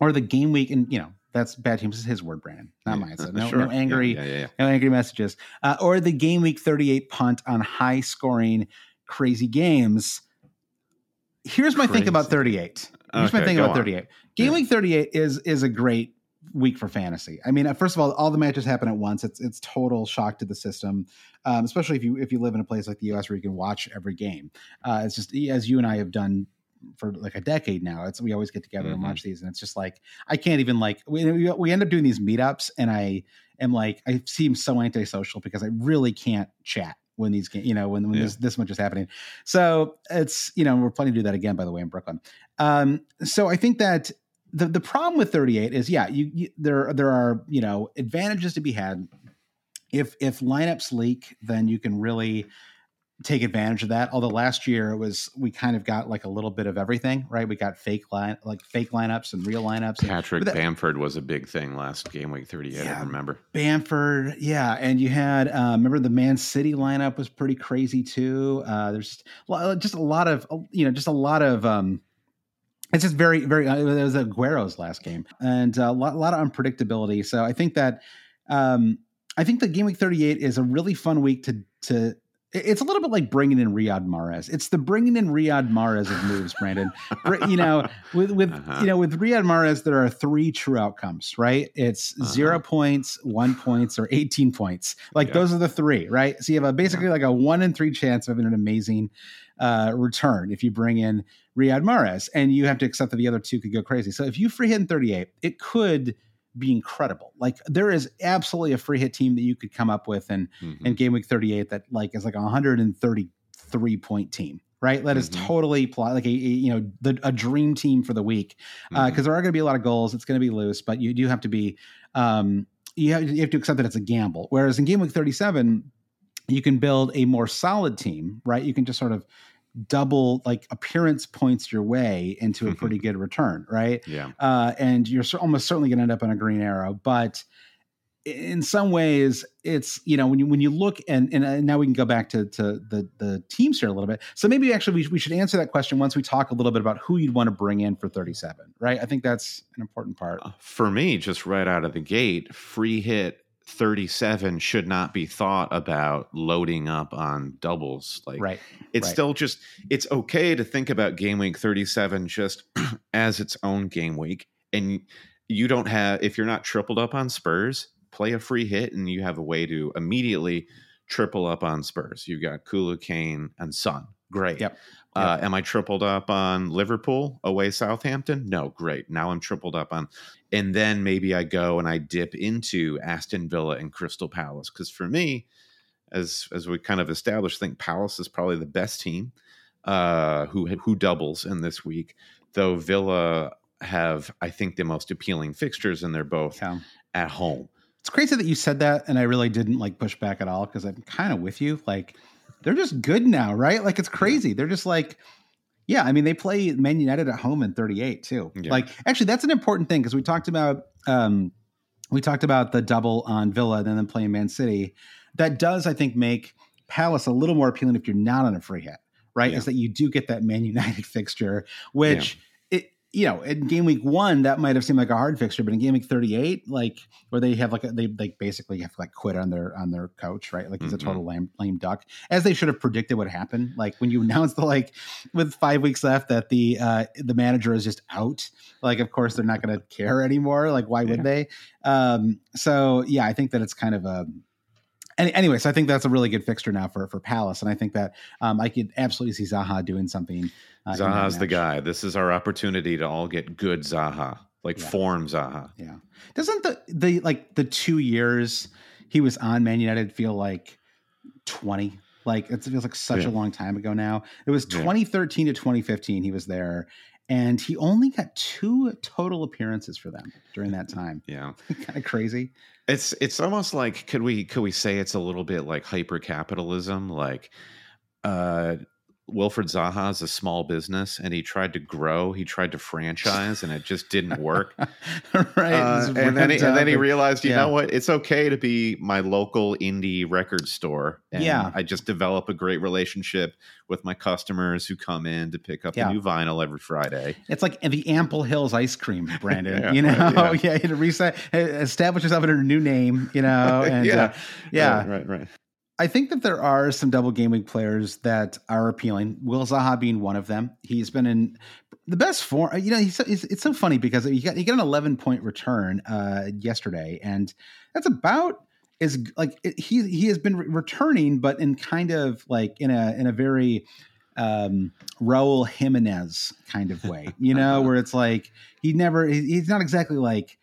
or the game week? And, you know, that's bad teams. Is his word, Brandon, not mine. So *laughs* no, Sure. no angry, Yeah, yeah, yeah. no angry messages. Uh, or the game week 38 punt on high scoring, crazy games. Here's my think about 38. Here's my Okay, thing about on. 38. Game Yeah. week 38 is is a great week for fantasy. I mean, uh, first of all, all the matches happen at once. It's it's total shock to the system, um, especially if you if you live in a place like the U.S. where you can watch every game. Uh, it's just as you and I have done for like a decade now. It's we always get together and Mhm. watch these, and it's just like I can't even like we we- end up doing these meetups, and I am like I seem so antisocial because I really can't chat when these you know when when Yeah. this this much is happening. So it's you know we're planning to do that again by the way in Brooklyn. Um, so I think that the the problem with 38 is yeah you, you there there are you know advantages to be had if if lineups leak then you can really take advantage of that. Although last year it was we kind of got like a little bit of everything, right? We got fake line like fake lineups and real lineups. Patrick that, Bamford was a big thing last game week 38, yeah, I remember. Bamford, yeah. And you had uh, remember the Man City lineup was pretty crazy too. Uh, there's just a lot of you know, just a lot of um it's just very, very. Uh, it was Aguero's last game, and a lot, a lot of unpredictability. So I think that, um, I think that game week thirty eight is a really fun week to to it's a little bit like bringing in Riyad Mahrez. It's the bringing in Riyad Mahrez of moves, Brandon. you know, *laughs* with with uh-huh. you know with Riyad Mahrez, there are three true outcomes, right? It's uh-huh. zero points, one points, or eighteen points. Like yeah. those are the three, right? So you have a basically yeah. like a one in three chance of having an amazing uh, return if you bring in Riyad Mahrez, and you have to accept that the other two could go crazy. So if you free hit in thirty eight, it could be incredible. Like there is absolutely a free hit team that you could come up with in mm-hmm. in game week 38 that like is like a 133 point team. Right, that is mm-hmm. totally plot like a, a, you know the a dream team for the week because uh, mm-hmm. there are going to be a lot of goals. It's going to be loose, but you do have to be um, you have, you have to accept that it's a gamble. Whereas in game week 37, you can build a more solid team. Right, you can just sort of double like appearance points your way into a pretty good return, right? Yeah. Uh, and you're almost certainly going to end up on a green arrow, but in some ways it's you know when you when you look and and uh, now we can go back to to the the teams here a little bit so maybe actually we, we should answer that question once we talk a little bit about who you'd want to bring in for 37 right i think that's an important part uh, for me just right out of the gate free hit 37 should not be thought about loading up on doubles like right it's right. still just it's okay to think about game week 37 just *clears throat* as its own game week and you don't have if you're not tripled up on spurs play a free hit and you have a way to immediately triple up on spurs you've got kulu kane and son great yep uh, am I tripled up on Liverpool away Southampton? No, great. Now I'm tripled up on, and then maybe I go and I dip into Aston Villa and Crystal Palace because for me, as as we kind of established, I think Palace is probably the best team uh, who who doubles in this week. Though Villa have, I think, the most appealing fixtures, and they're both yeah. at home. It's crazy that you said that, and I really didn't like push back at all because I'm kind of with you. Like they're just good now, right? Like it's crazy. They're just like, yeah. I mean, they play Man United at home in 38 too. Yeah. Like actually, that's an important thing because we talked about um, we talked about the double on Villa and then playing Man City. That does, I think, make Palace a little more appealing if you're not on a free hit, right? Yeah. Is that you do get that Man United *laughs* fixture, which you know, in game week one, that might have seemed like a hard fixture, but in game week 38, like where they have like a, they like basically have to like quit on their on their coach, right? Like he's mm-hmm. a total lame lame duck, as they should have predicted would happen. Like when you *laughs* announce the like with five weeks left that the uh the manager is just out, like of course they're not going to care anymore. Like why would they? Um, so yeah, I think that it's kind of a any, anyway, so I think that's a really good fixture now for for Palace, and I think that um, I could absolutely see Zaha doing something. Uh, Zaha's the guy. This is our opportunity to all get good Zaha, like yeah. form Zaha. Yeah. Doesn't the the like the two years he was on Man United feel like twenty? Like it feels like such yeah. a long time ago now. It was 2013 yeah. to 2015. He was there, and he only got two total appearances for them during that time. *laughs* Yeah, *laughs* kind of crazy. It's it's almost like could we could we say it's a little bit like hyper capitalism, like uh Wilfried Zaha is a small business and he tried to grow, he tried to franchise and it just didn't work. *laughs* right. Uh, and, then he, and then he realized, you yeah. know what? It's okay to be my local indie record store. And yeah. I just develop a great relationship with my customers who come in to pick up yeah. a new vinyl every Friday. It's like the Ample Hills ice cream, *laughs* Brandon. yeah, you know, right, yeah. *laughs* yeah, to reset, establish yourself under a new name, you know, and yeah, uh, yeah. Right, right, right. I think that there are some double game week players that are appealing. Will Zaha being one of them. He's been in the best form. You know, he's, he's it's so funny because he got he got an 11 point return uh, yesterday, and that's about is like it, he he has been re- returning, but in kind of like in a in a very um Raul Jimenez kind of way, you know, *laughs* where it's like he never he's not exactly like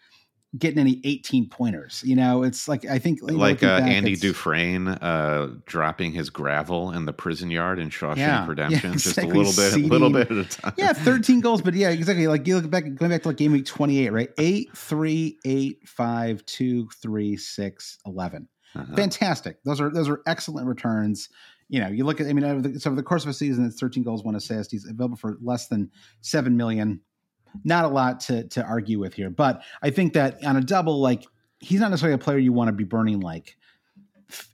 getting any 18 pointers. You know, it's like I think like uh, back, Andy Dufresne uh, dropping his gravel in the prison yard in Shawshank yeah, *laughs* Redemption, yeah, exactly. just a little bit, a little bit at a time. Yeah, 13 goals, but yeah, exactly. Like you look back, going back to like game week 28, right? Eight, three, eight, five, two, three, six, 11. Uh-huh. Fantastic. Those are those are excellent returns. you know, you look at, I mean, over the, so over the course of a season, it's 13 goals, one assist. He's available for less than 7 million. Not a lot to, to argue with here. But I think that on a double, like, he's not necessarily a player you want to be burning like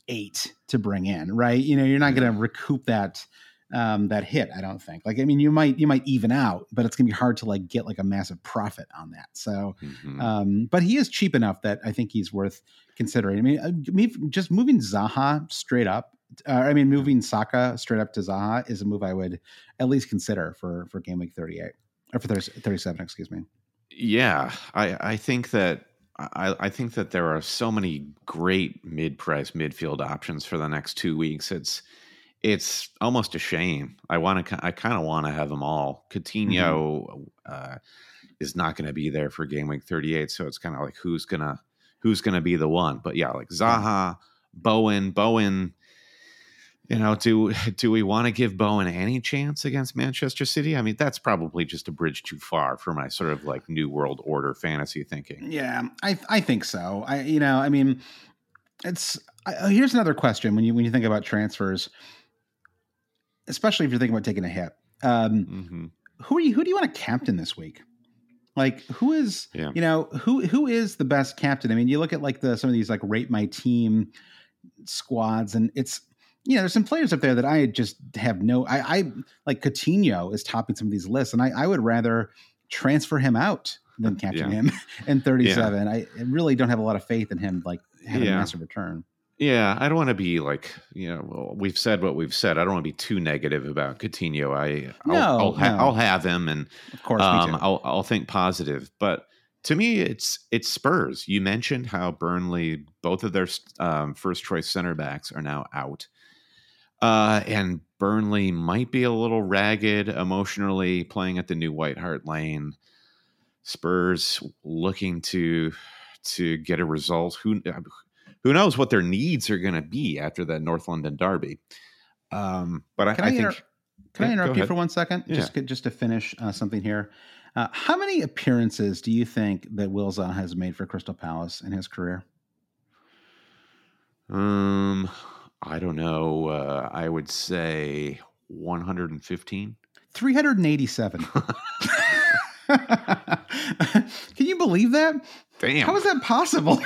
eight to bring in, right? You know, you're not going to recoup that um, that hit. I don't think. Like, I mean, you might you might even out, but it's gonna be hard to like get like a massive profit on that. So, mm-hmm. um, but he is cheap enough that I think he's worth considering. I mean, uh, me just moving Zaha straight up. Uh, I mean, moving Saka straight up to Zaha is a move I would at least consider for for game week 38 or for 30, 37. Excuse me. Yeah, I I think that I, I, think that there are so many great mid-price midfield options for the next two weeks. It's it's almost a shame. I want to. I kind of want to have them all. Coutinho mm-hmm. uh, is not going to be there for game week 38, so it's kind of like who's gonna who's gonna be the one. But yeah, like Zaha, Bowen, Bowen. You know, do *laughs* do we want to give Bowen any chance against Manchester City? I mean, that's probably just a bridge too far for my sort of like new world order fantasy thinking. Yeah, I I think so. I you know, I mean, it's I, here's another question when you when you think about transfers especially if you're thinking about taking a hit. Um, mm-hmm. Who are you? Who do you want to captain this week? Like who is yeah. you know who who is the best captain? I mean, you look at like the some of these like rate my team squads, and it's you know there's some players up there that I just have no. I, I like Coutinho is topping some of these lists, and I, I would rather transfer him out than *laughs* captain yeah. him *laughs* in 37. Yeah. I really don't have a lot of faith in him like having a massive return. Yeah, I don't want to be like you know. Well, we've said what we've said. I don't want to be too negative about Coutinho. I I'll, no, I'll, ha- no. I'll have him, and of course, um, I'll I'll think positive. But to me, it's it's Spurs. You mentioned how Burnley, both of their um, first choice center backs are now out, uh, and Burnley might be a little ragged emotionally playing at the new White Hart Lane. Spurs looking to to get a result. Who who knows what their needs are going to be after that North London derby. Um, but can I, I, I think. Inter- can yeah, I interrupt you for one second? Yeah. Just just to finish uh, something here. Uh, how many appearances do you think that Will Zaha has made for Crystal Palace in his career? Um, I don't know. Uh, I would say 115. 387. *laughs* *laughs* Can you believe that? Damn. How is that possible?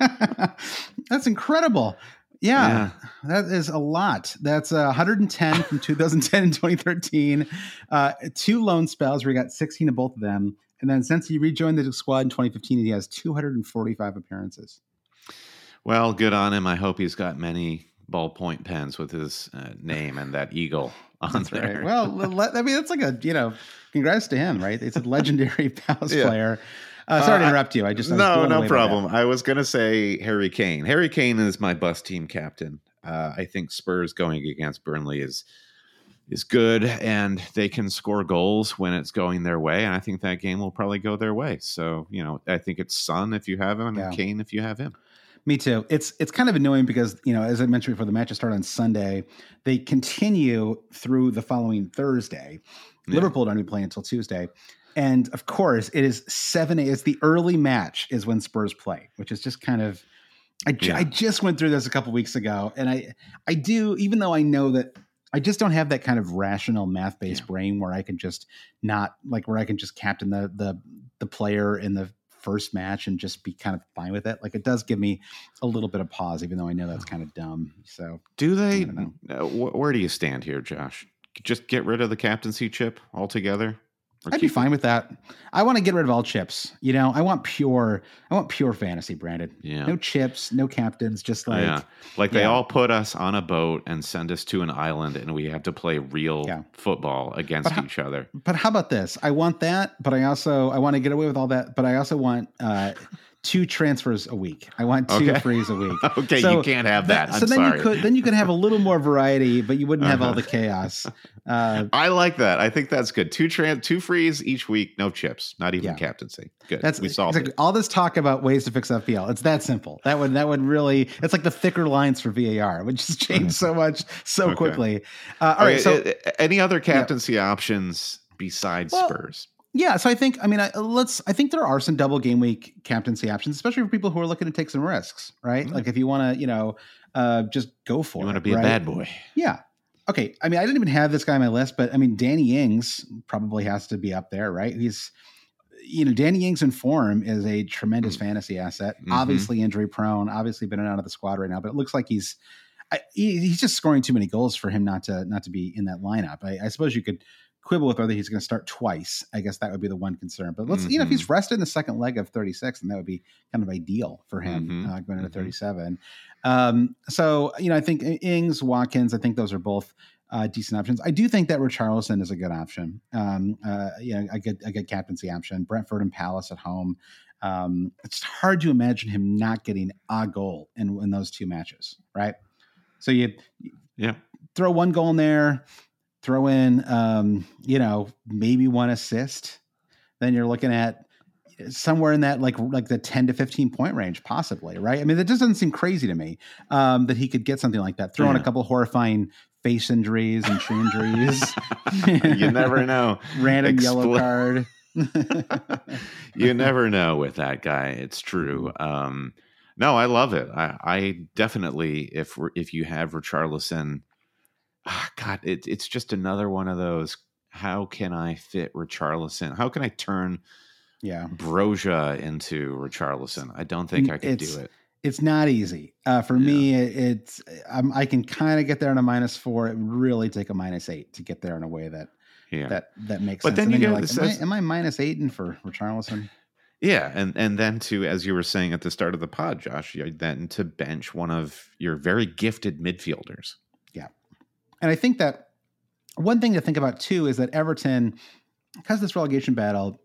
*laughs* That's incredible. Yeah, yeah, that is a lot. That's uh, 110 from 2010 and 2013. Uh, two loan spells where he got 16 of both of them. And then since he rejoined the squad in 2015, he has 245 appearances. Well, good on him. I hope he's got many ballpoint pens with his uh, name and that eagle *laughs* on that's there. Right. Well, I mean, that's like a, you know, congrats to him, right? It's a *laughs* legendary Palace yeah. player. Uh, sorry uh, to interrupt you. I just I no, no problem. I was going to say Harry Kane. Harry Kane is my bus team captain. Uh, I think Spurs going against Burnley is is good, and they can score goals when it's going their way. And I think that game will probably go their way. So you know, I think it's Son if you have him, yeah. and Kane if you have him. Me too. It's it's kind of annoying because you know, as I mentioned before, the matches start on Sunday. They continue through the following Thursday. Yeah. Liverpool don't even play until Tuesday. And of course, it is seven. It's the early match is when Spurs play, which is just kind of. I, yeah. I just went through this a couple weeks ago, and I I do even though I know that I just don't have that kind of rational math based yeah. brain where I can just not like where I can just captain the the the player in the first match and just be kind of fine with it. Like it does give me a little bit of pause, even though I know that's kind of dumb. So do they? Uh, where do you stand here, Josh? Just get rid of the captaincy chip altogether. I'd be fine with that. I want to get rid of all chips. You know, I want pure. I want pure fantasy, Brandon. Yeah. No chips, no captains. Just like yeah, like yeah. they all put us on a boat and send us to an island, and we have to play real yeah. football against how, each other. But how about this? I want that, but I also I want to get away with all that. But I also want. uh two transfers a week. I want two okay. frees a *laughs* week. okay, so you can't have that. so then sorry. you could then you could have a little more variety, but you wouldn't have uh-huh. all the chaos. *laughs* Uh, I like that. I think that's good. Two trans, two frees each week, no chips, not even yeah. captaincy. Good. That's we solved exactly, all this talk about ways to fix FPL. It's that simple. That would that would really. It's like the thicker lines for VAR, which has changed so much so okay. quickly. Uh, all right. So, any other captaincy yeah. options besides well, Spurs? Yeah, so I think I mean I, let's I think there are some double game week captaincy options, especially for people who are looking to take some risks, right? Mm-hmm. Like if you want to, you know, uh, just go for you it. You want to be right? a bad boy. Yeah. Okay. I mean, I didn't even have this guy on my list, but I mean, Danny Ings probably has to be up there, right? He's, you know, Danny Ings in form is a tremendous Mm. fantasy asset. Mhm. Obviously injury prone, obviously been out of the squad right now, but it looks like he's, I, he, he's just scoring too many goals for him not to not to be in that lineup. I, I suppose you could quibble with whether he's going to start twice. I guess that would be the one concern. But let's, you know, if he's rested in the second leg of 36, then that would be kind of ideal for him Mhm. uh, going into Mhm. 37. Um, so, you know, I think Ings, Watkins, I think those are both uh, decent options. I do think that Richarlison is a good option. Um, uh, you know, a good, a good captaincy option. Brentford and Palace at home. Um, it's hard to imagine him not getting a goal in, in those two matches, right? So you Yeah. throw one goal in there, throw in, um, you know, maybe one assist, then you're looking at somewhere in that like like the 10 to 15 point range possibly right i mean that just doesn't seem crazy to me um that he could get something like that throw in a couple horrifying face injuries and shin injuries *laughs* you never know. *laughs* random yellow card *laughs* you never know with that guy. It's true. Um, no, I love it. I, I definitely, if if you have Richarlison, ah, God, it, it's just another one of those. How can I fit Richarlison? How can I turn yeah Broja into Richarlison? I don't think I could It's- do it. it's not easy uh, for me it, it's I'm, i can kind of get there on a minus four it would really take a minus eight to get there in a way that Yeah, that that makes But sense then and you get like am, I, am I minus eight and for Richarlison yeah, and and then to as you were saying at the start of the pod, Josh, then to bench one of your very gifted midfielders. And I think that one thing to think about too is that Everton, because this relegation battle,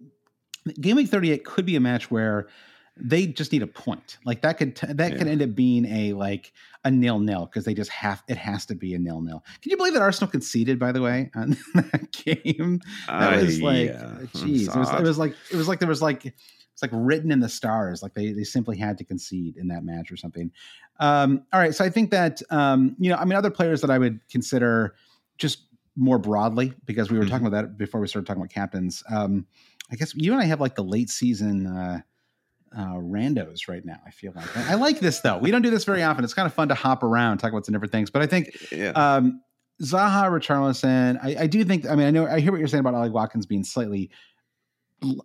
game week 38 could be a match where they just need a point. Like that could that could end up being a like a nil nil because they just have it has to be a nil nil. Can you believe that Arsenal conceded by the way on *laughs* that game? That was Uh, like yeah, geez. It was, it was like it was like there was like it's like written in the stars. Like they they simply had to concede in that match or something. Um, all right, so I think that um, you know, I mean, other players that I would consider just more broadly because we were talking about that before we started talking about captains. Um, I guess you and I have like the late season uh, uh, randos right now. I feel like I, I like this though. We don't do this very often. It's kind of fun to hop around, talk about some different things. But I think yeah. um, Zaha, Richarlison. I, I do think. I mean, I know. I hear what you're saying about Ollie Watkins being slightly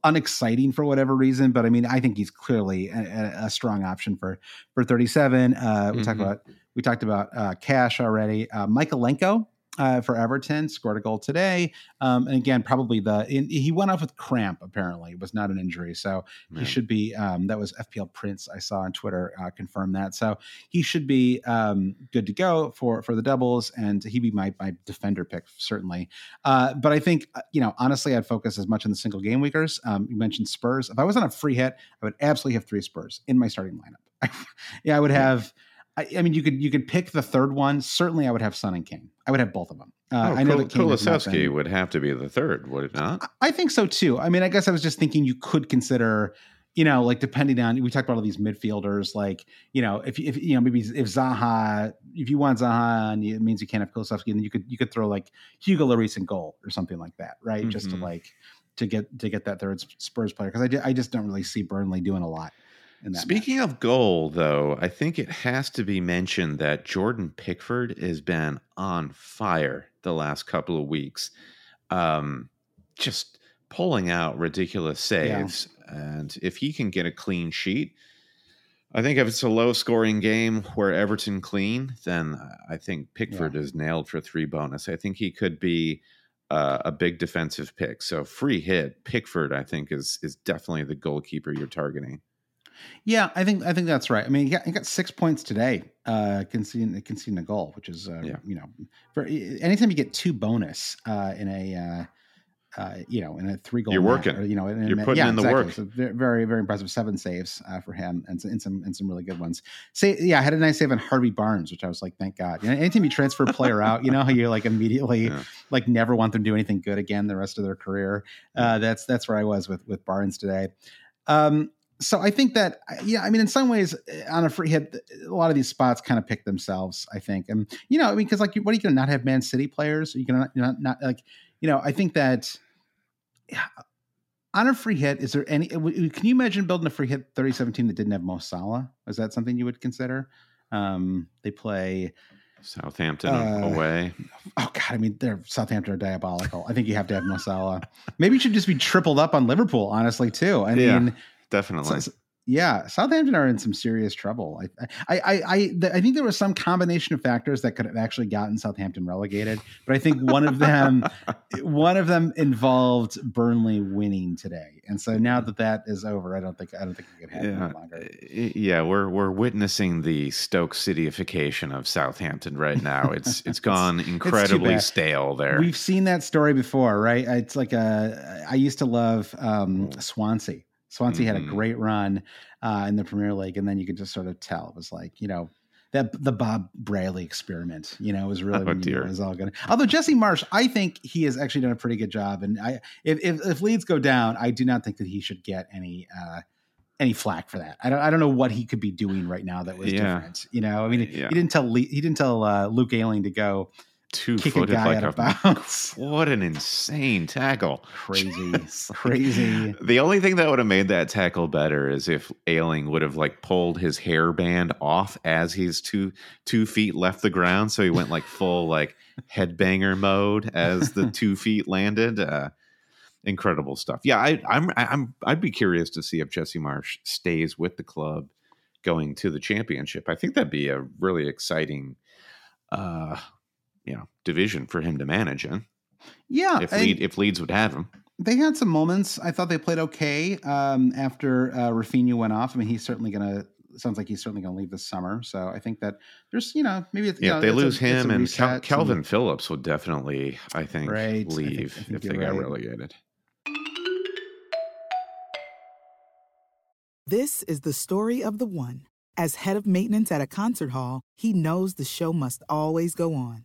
unexciting for whatever reason, but I mean, I think he's clearly a, a- strong option for for 37. Uh, we talked Mhm. about we talked about uh, Cash already. Uh, Mykolenko. Uh, for Everton, scored a goal today, um, and again, probably the in, he went off with cramp. Apparently, it was not an injury, so Yeah. he should be. Um, that was FPL Prince I saw on Twitter uh, confirm that. So he should be um, good to go for for the doubles, and he'd be my my defender pick certainly. Uh, but I think uh, you know honestly, I'd focus as much on the single game weekers. Um, you mentioned Spurs. If I was on a free hit, I would absolutely have three Spurs in my starting lineup. *laughs* yeah, I would have. I, I mean, you could you could pick the third one. Certainly, I would have Son and Kane. I would have both of them. Uh, oh, I know Kul- that Kane has not Kulusevski been- would have to be the third, would it not? I think so too. I mean, I guess I was just thinking you could consider, you know, like depending on we talked about all these midfielders, like you know, if if you know maybe if Zaha, if you want Zaha and it means you can't have Kulusevski, then you could you could throw like Hugo Lloris in goal or something like that, right? Just to Mhm. like to get to get that third Spurs player because I, I just don't really see Burnley doing a lot. Speaking of goal, though, I think it has to be mentioned that Jordan Pickford has been on fire the last couple of weeks, um, just pulling out ridiculous saves. And if he can get a clean sheet, I think if it's a low scoring game where Everton clean, then I think Pickford is nailed for three bonus. I think he could be uh, a big defensive pick. So free hit, Pickford, I think is is definitely the goalkeeper you're targeting. Yeah, I think I think that's right. I mean, he got, he got six points today, uh, conceding conceding a goal, which is uh, Yeah. you know, for anytime you get two bonus uh, in a uh, uh, you know in a three goal, You're match, working. or, you know, in You're ma- putting yeah, in the exactly. work. So very very impressive, seven saves uh, for him, and, and some and some really good ones. Say yeah, I had a nice save on Harvey Barnes, which I was like, thank God. You know, anytime you transfer a player out, you know how you like immediately Yeah. like never want them to do anything good again the rest of their career. Uh, that's that's where I was with with Barnes today. Um, so I think that yeah, I mean, in some ways, uh, on a free hit, a lot of these spots kind of pick themselves. I think, and you know, I mean, because like, what are you going to not have Man City players? Are you going to not, not like, you know, I think that yeah, on a free hit, is there any? Can you imagine building a free hit 37 team that didn't have Mo Salah? Is that something you would consider? Um, they play Southampton uh, away. Oh God, I mean, they're Southampton are diabolical. I think you have to have Mo Salah. Maybe you should just be tripled up on Liverpool, honestly, too. I yeah, mean, definitely. So, yeah, Southampton are in some serious trouble. I, I, I, I, I, think there was some combination of factors that could have actually gotten Southampton relegated, but I think one of them, *laughs* one of them involved Burnley winning today, and so now that that is over, I don't think I don't think it can happen yeah. longer. Eh, eh, yeah, we're we're witnessing the Stoke Cityification of Southampton right now. It's *laughs* it's gone it's, incredibly it's stale there. We've seen that story before, right? It's like a I used to love um, mm. Swansea Swansea mm-hmm. had a mm-hmm. great run uh, in the Premier League, and then you could just sort of tell it was like you know that the Bob Bradley experiment, you know, was really *laughs* oh, when you was all good. Although Jesse Marsch, I think he has actually done a pretty good job, and I if if, if Leeds go down, I do not think that he should get any. Uh, any flack for that. I don't. I don't know what he could be doing right now that was yeah. different. You know, I mean, yeah. he didn't tell Lee, he didn't tell uh, Luke Ayling to go two footed like a *laughs* bounce. What an insane tackle. Crazy. *laughs* crazy. The only thing that would have made that tackle better is if Ayling would have like pulled his hairband off as his two two feet left the ground. So he went like full like headbanger mode as the *laughs* two feet landed. Uh, incredible stuff. Yeah, I, I'm I'm I'd be curious to see if Jesse Marsch stays with the club going to the championship. I think that'd be a really exciting uh you know division for him to manage in. Yeah, if Leeds, if Leeds would have him, they had some moments. I thought they played okay um, after uh, Raphinha went off. I mean, he's certainly going to. Sounds like he's certainly going to leave this summer. So I think that there's, you know, maybe yeah, know, they lose a, him and Cal- Kalvin and, Phillips would definitely, I think, right. leave I think, I think if they right. got relegated. This is the story of the one. As head of maintenance at a concert hall, he knows the show must always go on.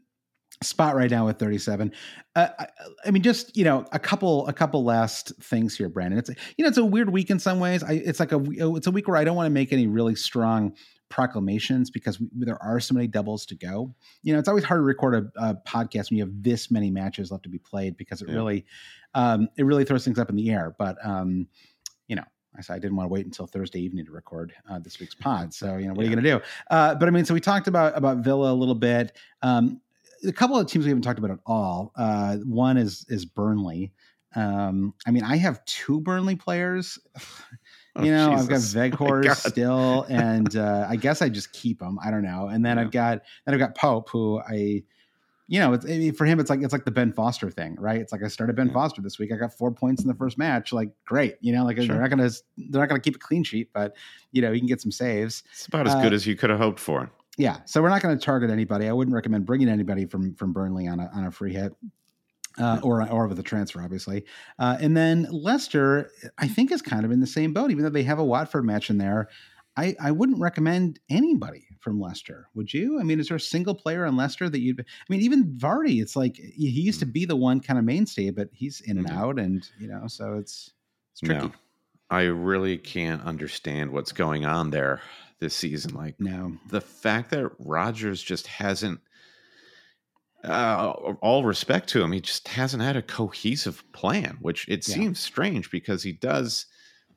spot right now with 37 uh, I, I, mean just you know a couple a couple last things here brandon it's you know it's a weird week in some ways I, it's like a it's a week where i don't want to make any really strong proclamations because we, there are so many doubles to go you know it's always hard to record a, a podcast when you have this many matches left to be played because it yeah. really um, it really throws things up in the air but um, you know I said I didn't want to wait until Thursday evening to record uh, this week's pod. So you know, what yeah. are you going to do? Uh, but I mean, so we talked about about Villa a little bit. Um, a couple of teams we haven't talked about at all. Uh, one is is Burnley. Um, I mean, I have two Burnley players. *sighs* Oh, you know, Jesus. I've got *laughs* Weghorst oh still, and uh, I guess I just keep them. I don't know. And then yeah. I've got then I've got Pope, who I, you know, it's, for him it's like it's like the Ben Foster thing, right? It's like I started Ben yeah. Foster this week. I got four points in the first match. Like great, you know, like sure. they're not gonna they're not gonna keep a clean sheet, but you know, you can get some saves. It's about as uh, good as you could have hoped for yeah, so we're not going to target anybody. I wouldn't recommend bringing anybody from from Burnley on a on a free hit. Uh, or or with a transfer, obviously, uh, and then Leicester, I think, is kind of in the same boat. Even though they have a Watford match in there, I, I wouldn't recommend anybody from Leicester. Would you? I mean, is there a single player on Leicester that you'd? I mean, even Vardy. It's like he used to mm. be the one kind of mainstay, but he's in and mm-hmm. out, and you know, so it's it's tricky. No, I really can't understand what's going on there this season. Like, no, the fact that Rodgers just hasn't. Uh, all respect to him, he just hasn't had a cohesive plan, which it yeah. seems strange because he does.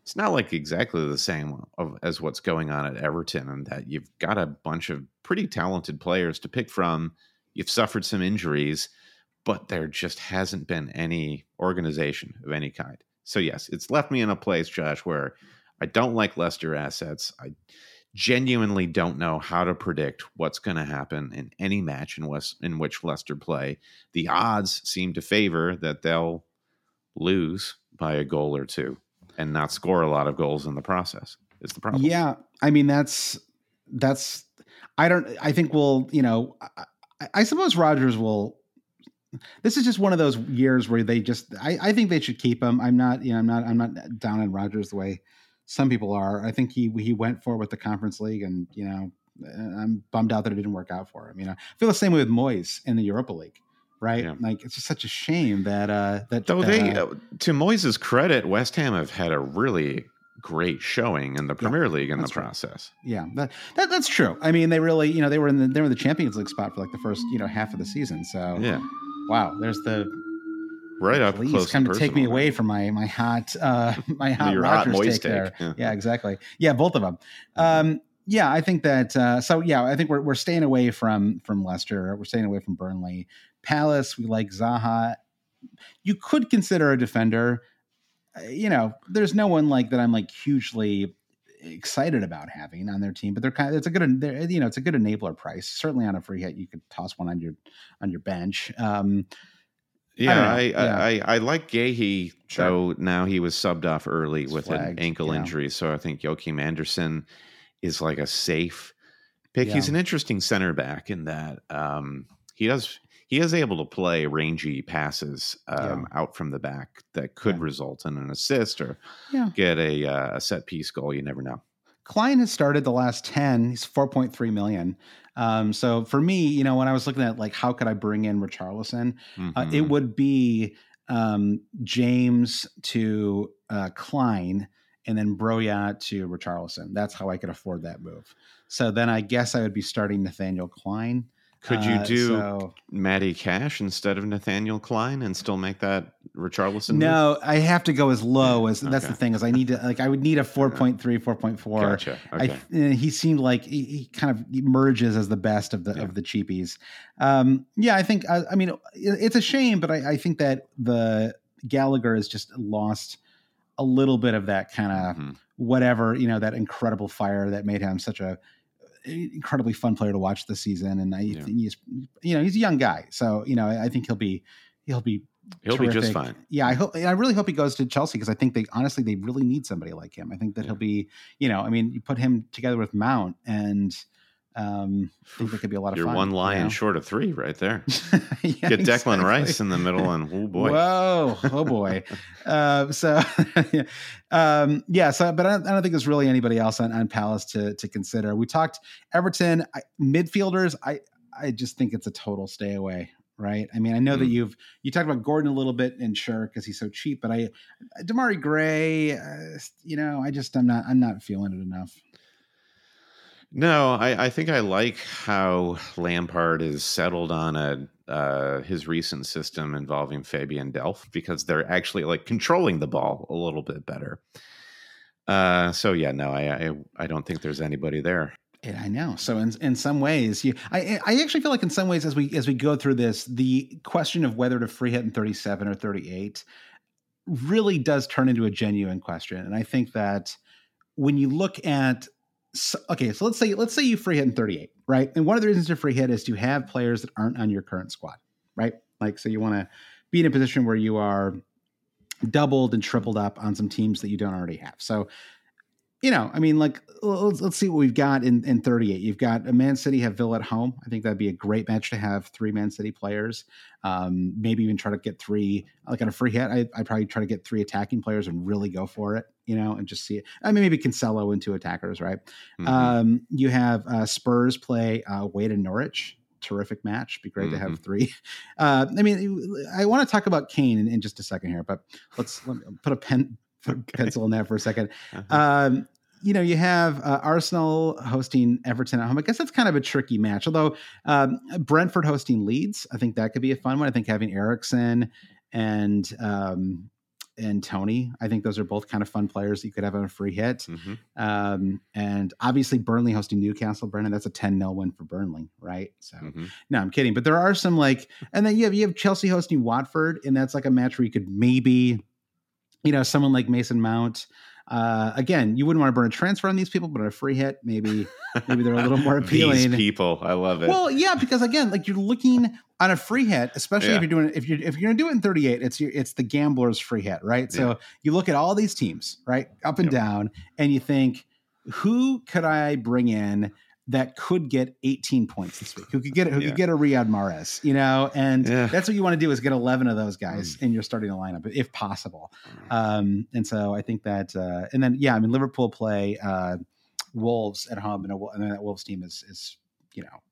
It's not like exactly the same of, as what's going on at Everton, and that you've got a bunch of pretty talented players to pick from. You've suffered some injuries, but there just hasn't been any organization of any kind. So yes, it's left me in a place, Josh, where I don't like Leicester assets. I genuinely don't know how to predict what's going to happen in any match in West in which Leicester play. The odds seem to favor that they'll lose by a goal or two and not score a lot of goals in the process. Is the problem? Yeah, I mean that's that's I don't I think we'll you know I, I suppose Rodgers will. This is just one of those years where they just I, I think they should keep him. I'm not you know I'm not I'm not down on Rodgers the way some people are. I think he he went for it with the conference league, and you know I'm bummed out that it didn't work out for him. You know, I feel the same way with Moyes in the Europa League right? Yeah. Like it's just such a shame that uh that though they uh, to Moyes' credit, West Ham have had a really great showing in the Premier yeah, League in the process. Yeah, that, that, that's true. I mean, they really, you know, they were in the they were in the Champions League spot for like the first, you know, half of the season. So yeah, wow, there's the right up please close come to take me away from my my hot uh *laughs* my hot Rodgers take, take, there. Yeah. yeah. exactly. Yeah, both of them. Um, yeah, I think that. Uh, so yeah, I think we're we're staying away from from Leicester. We're staying away from Burnley. Palace, we like Zaha. You could consider a defender. Uh, you know, there's no one like that. I'm like hugely excited about having on their team, but they're kind of it's a good you know it's a good enabler price. Certainly on a free hit, you could toss one on your on your bench. Um, yeah, I I, yeah. I, I, like Guéhi, sure. though now he was subbed off early with flagged, an ankle yeah. injury. So I think Joachim Andersen is like a safe pick. Yeah. He's an interesting center back in that um, he does he is able to play rangy passes um, yeah. out from the back that could yeah. result in an assist or yeah. get a, uh, a set piece goal. You never know. Clyne has started the last 10. He's 4.3 million. Um, so for me, you know, when I was looking at like how could I bring in Richarlison, mm-hmm. uh, it mm-hmm. would be um, James to uh, Clyne and then Broja to Richarlison. That's how I could afford that move. So then I guess I would be starting Nathaniel Clyne. Could you uh, do uh, so, Matty Cash instead of Nathaniel Clyne and still make that Richarlison? No, move? I have to go as low as okay. that's the thing is I need to like I would need a *laughs* 4.3, 4.4. Gotcha. Okay. I, uh, he seemed like he, he, kind of emerges as the best of the yeah. of the cheapies. Um, yeah, I think I, I mean it, it's a shame, but I, I, think that the Gallagher has just lost a little bit of that kind of mm-hmm. whatever you know that incredible fire that made him such a incredibly fun player to watch this season, and I yeah. think he's you know he's a young guy, so you know I think he'll be he'll be he'll terrific. be just fine. Yeah, I hope I really hope he goes to Chelsea because I think they honestly they really need somebody like him. I think that yeah. he'll be you know I mean you put him together with Mount and um, I think that could be a lot of You're fun. one lion you know? short of three right there. *laughs* yeah, Get Declan exactly. Rice in the middle, and oh boy, whoa, oh boy. *laughs* uh, so, *laughs* um, yeah. So, but I don't, I don't, think there's really anybody else on, on Palace to to consider. We talked Everton I, midfielders. I I just think it's a total stay away. Right. I mean, I know mm. that you've you talked about Gordon a little bit, and sure, because he's so cheap. But I, Demarai Gray, uh, you know, I just I'm not I'm not feeling it enough. No, I, I think I like how Lampard is settled on a uh, his recent system involving Fabian Delph because they're actually like controlling the ball a little bit better. Uh, so yeah, no, I, I I don't think there's anybody there. I know. So in in some ways, you I I actually feel like in some ways as we as we go through this, the question of whether to free hit in 37 or 38 really does turn into a genuine question. And I think that when you look at so, okay, so let's say let's say you free hit in 38, right? And one of the reasons to free hit is to have players that aren't on your current squad, right? Like so you want to be in a position where you are doubled and tripled up on some teams that you don't already have. So you know, I mean, like let's, let's see what we've got in, in 38. You've got a Man City have Villa at home. I think that'd be a great match to have three Man City players. Um, maybe even try to get three, like on a free hit. I, I'd probably try to get three attacking players and really go for it, you know, and just see it. I mean, maybe Cancelo into attackers, right? Mm-hmm. Um, you have uh, Spurs play uh, Wade and Norwich terrific match. Be great mm-hmm. to have mm-hmm. three. *laughs* Uh, I mean, I want to talk about Kane in, in, just a second here, but let's let put a pen put a pencil in there for a 2nd *laughs* uh-huh. um, you know, you have uh, Arsenal hosting Everton at home. I guess that's kind of a tricky match. Although um, Brentford hosting Leeds, I think that could be a fun one. I think having Eriksen and um, and Toney, I think those are both kind of fun players that you could have on a free hit. Mm-hmm. Um, and obviously Burnley hosting Newcastle, Brennan, that's a 10 0 win for Burnley, right? So mm-hmm. no, I'm kidding. But there are some like, and then you have you have Chelsea hosting Watford, and that's like a match where you could maybe, you know, someone like Mason Mount uh, again, you wouldn't want to burn a transfer on these people, but a free hit, maybe maybe they're a little more *laughs* appealing. these people, I love it. Well, yeah, because again, like you're looking on a free hit, especially yeah. if you're doing if you're if you're gonna do it in 38, it's your it's the gambler's free hit, right? So yeah. you look at all these teams, right, up and yep. down, and you think, who could I bring in that could get 18 points this week, who could get who yeah. could get a Riyad Mahrez, you know, and yeah. that's what you want to do is get 11 of those guys mm. in your starting lineup if possible. Mm. Um, and so I think that, uh, and then yeah, I mean Liverpool play uh, Wolves at home, and, a, and that Wolves team is is you know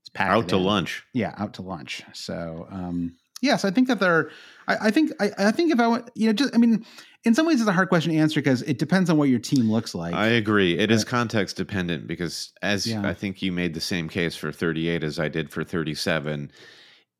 it's packed out to in. lunch. Yeah, out to lunch. So um, yes, I think that they're. I, I think I, I think if I went, you know, just I mean, in some ways it's a hard question to answer because it depends on what your team looks like. I agree. It is But- context dependent because, as Yeah. I think you made the same case for 38 as I did for 37,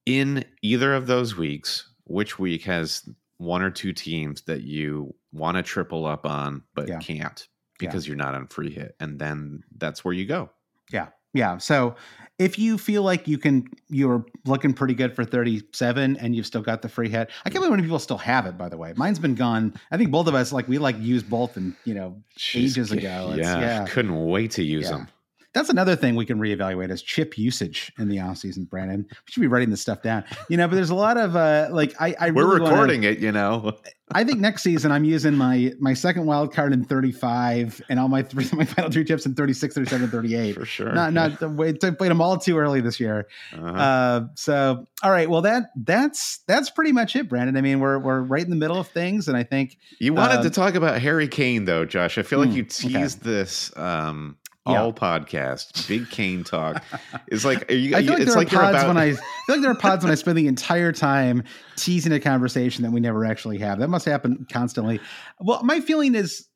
in either of those weeks, which week has one or two teams that you want to triple up on but Yeah. can't Yeah. because you're not on free hit? And then that's where you go. Yeah. Yeah. So if you feel like you can, you're looking pretty good for 37 and you've still got the free hit. I can't believe how many people still have it, by the way. Mine's been gone. I think both of us, like, we like used both and, you know, ages ago. It's- Yeah, yeah. Couldn't wait to use Yeah. them. That's another thing we can reevaluate is chip usage in the off season, Brandon. We should be writing this stuff down. You know, but there's a lot of, uh, like, I, I We're really wanna- recording it, you know. I think next season I'm using my my second wild card in 35 and all my three *laughs* my final three chips in 36, 37, 38. For sure. Not not the way I played them all too early this year. Uh-huh. Uh, so all right, well that that's that's pretty much it, Brandon. I mean, we're we're right in the middle of things, and I think You wanted Um, to talk about Harry Kane, though, Josh. I feel like Hmm, you okay. teased this um, Yeah. all podcast. Big Kane talk. It's like are you, I feel like it's there like are you're pods about. when I, I feel like there are pods when I spend the entire time teasing a conversation that we never actually have. That must happen constantly. Well, my feeling is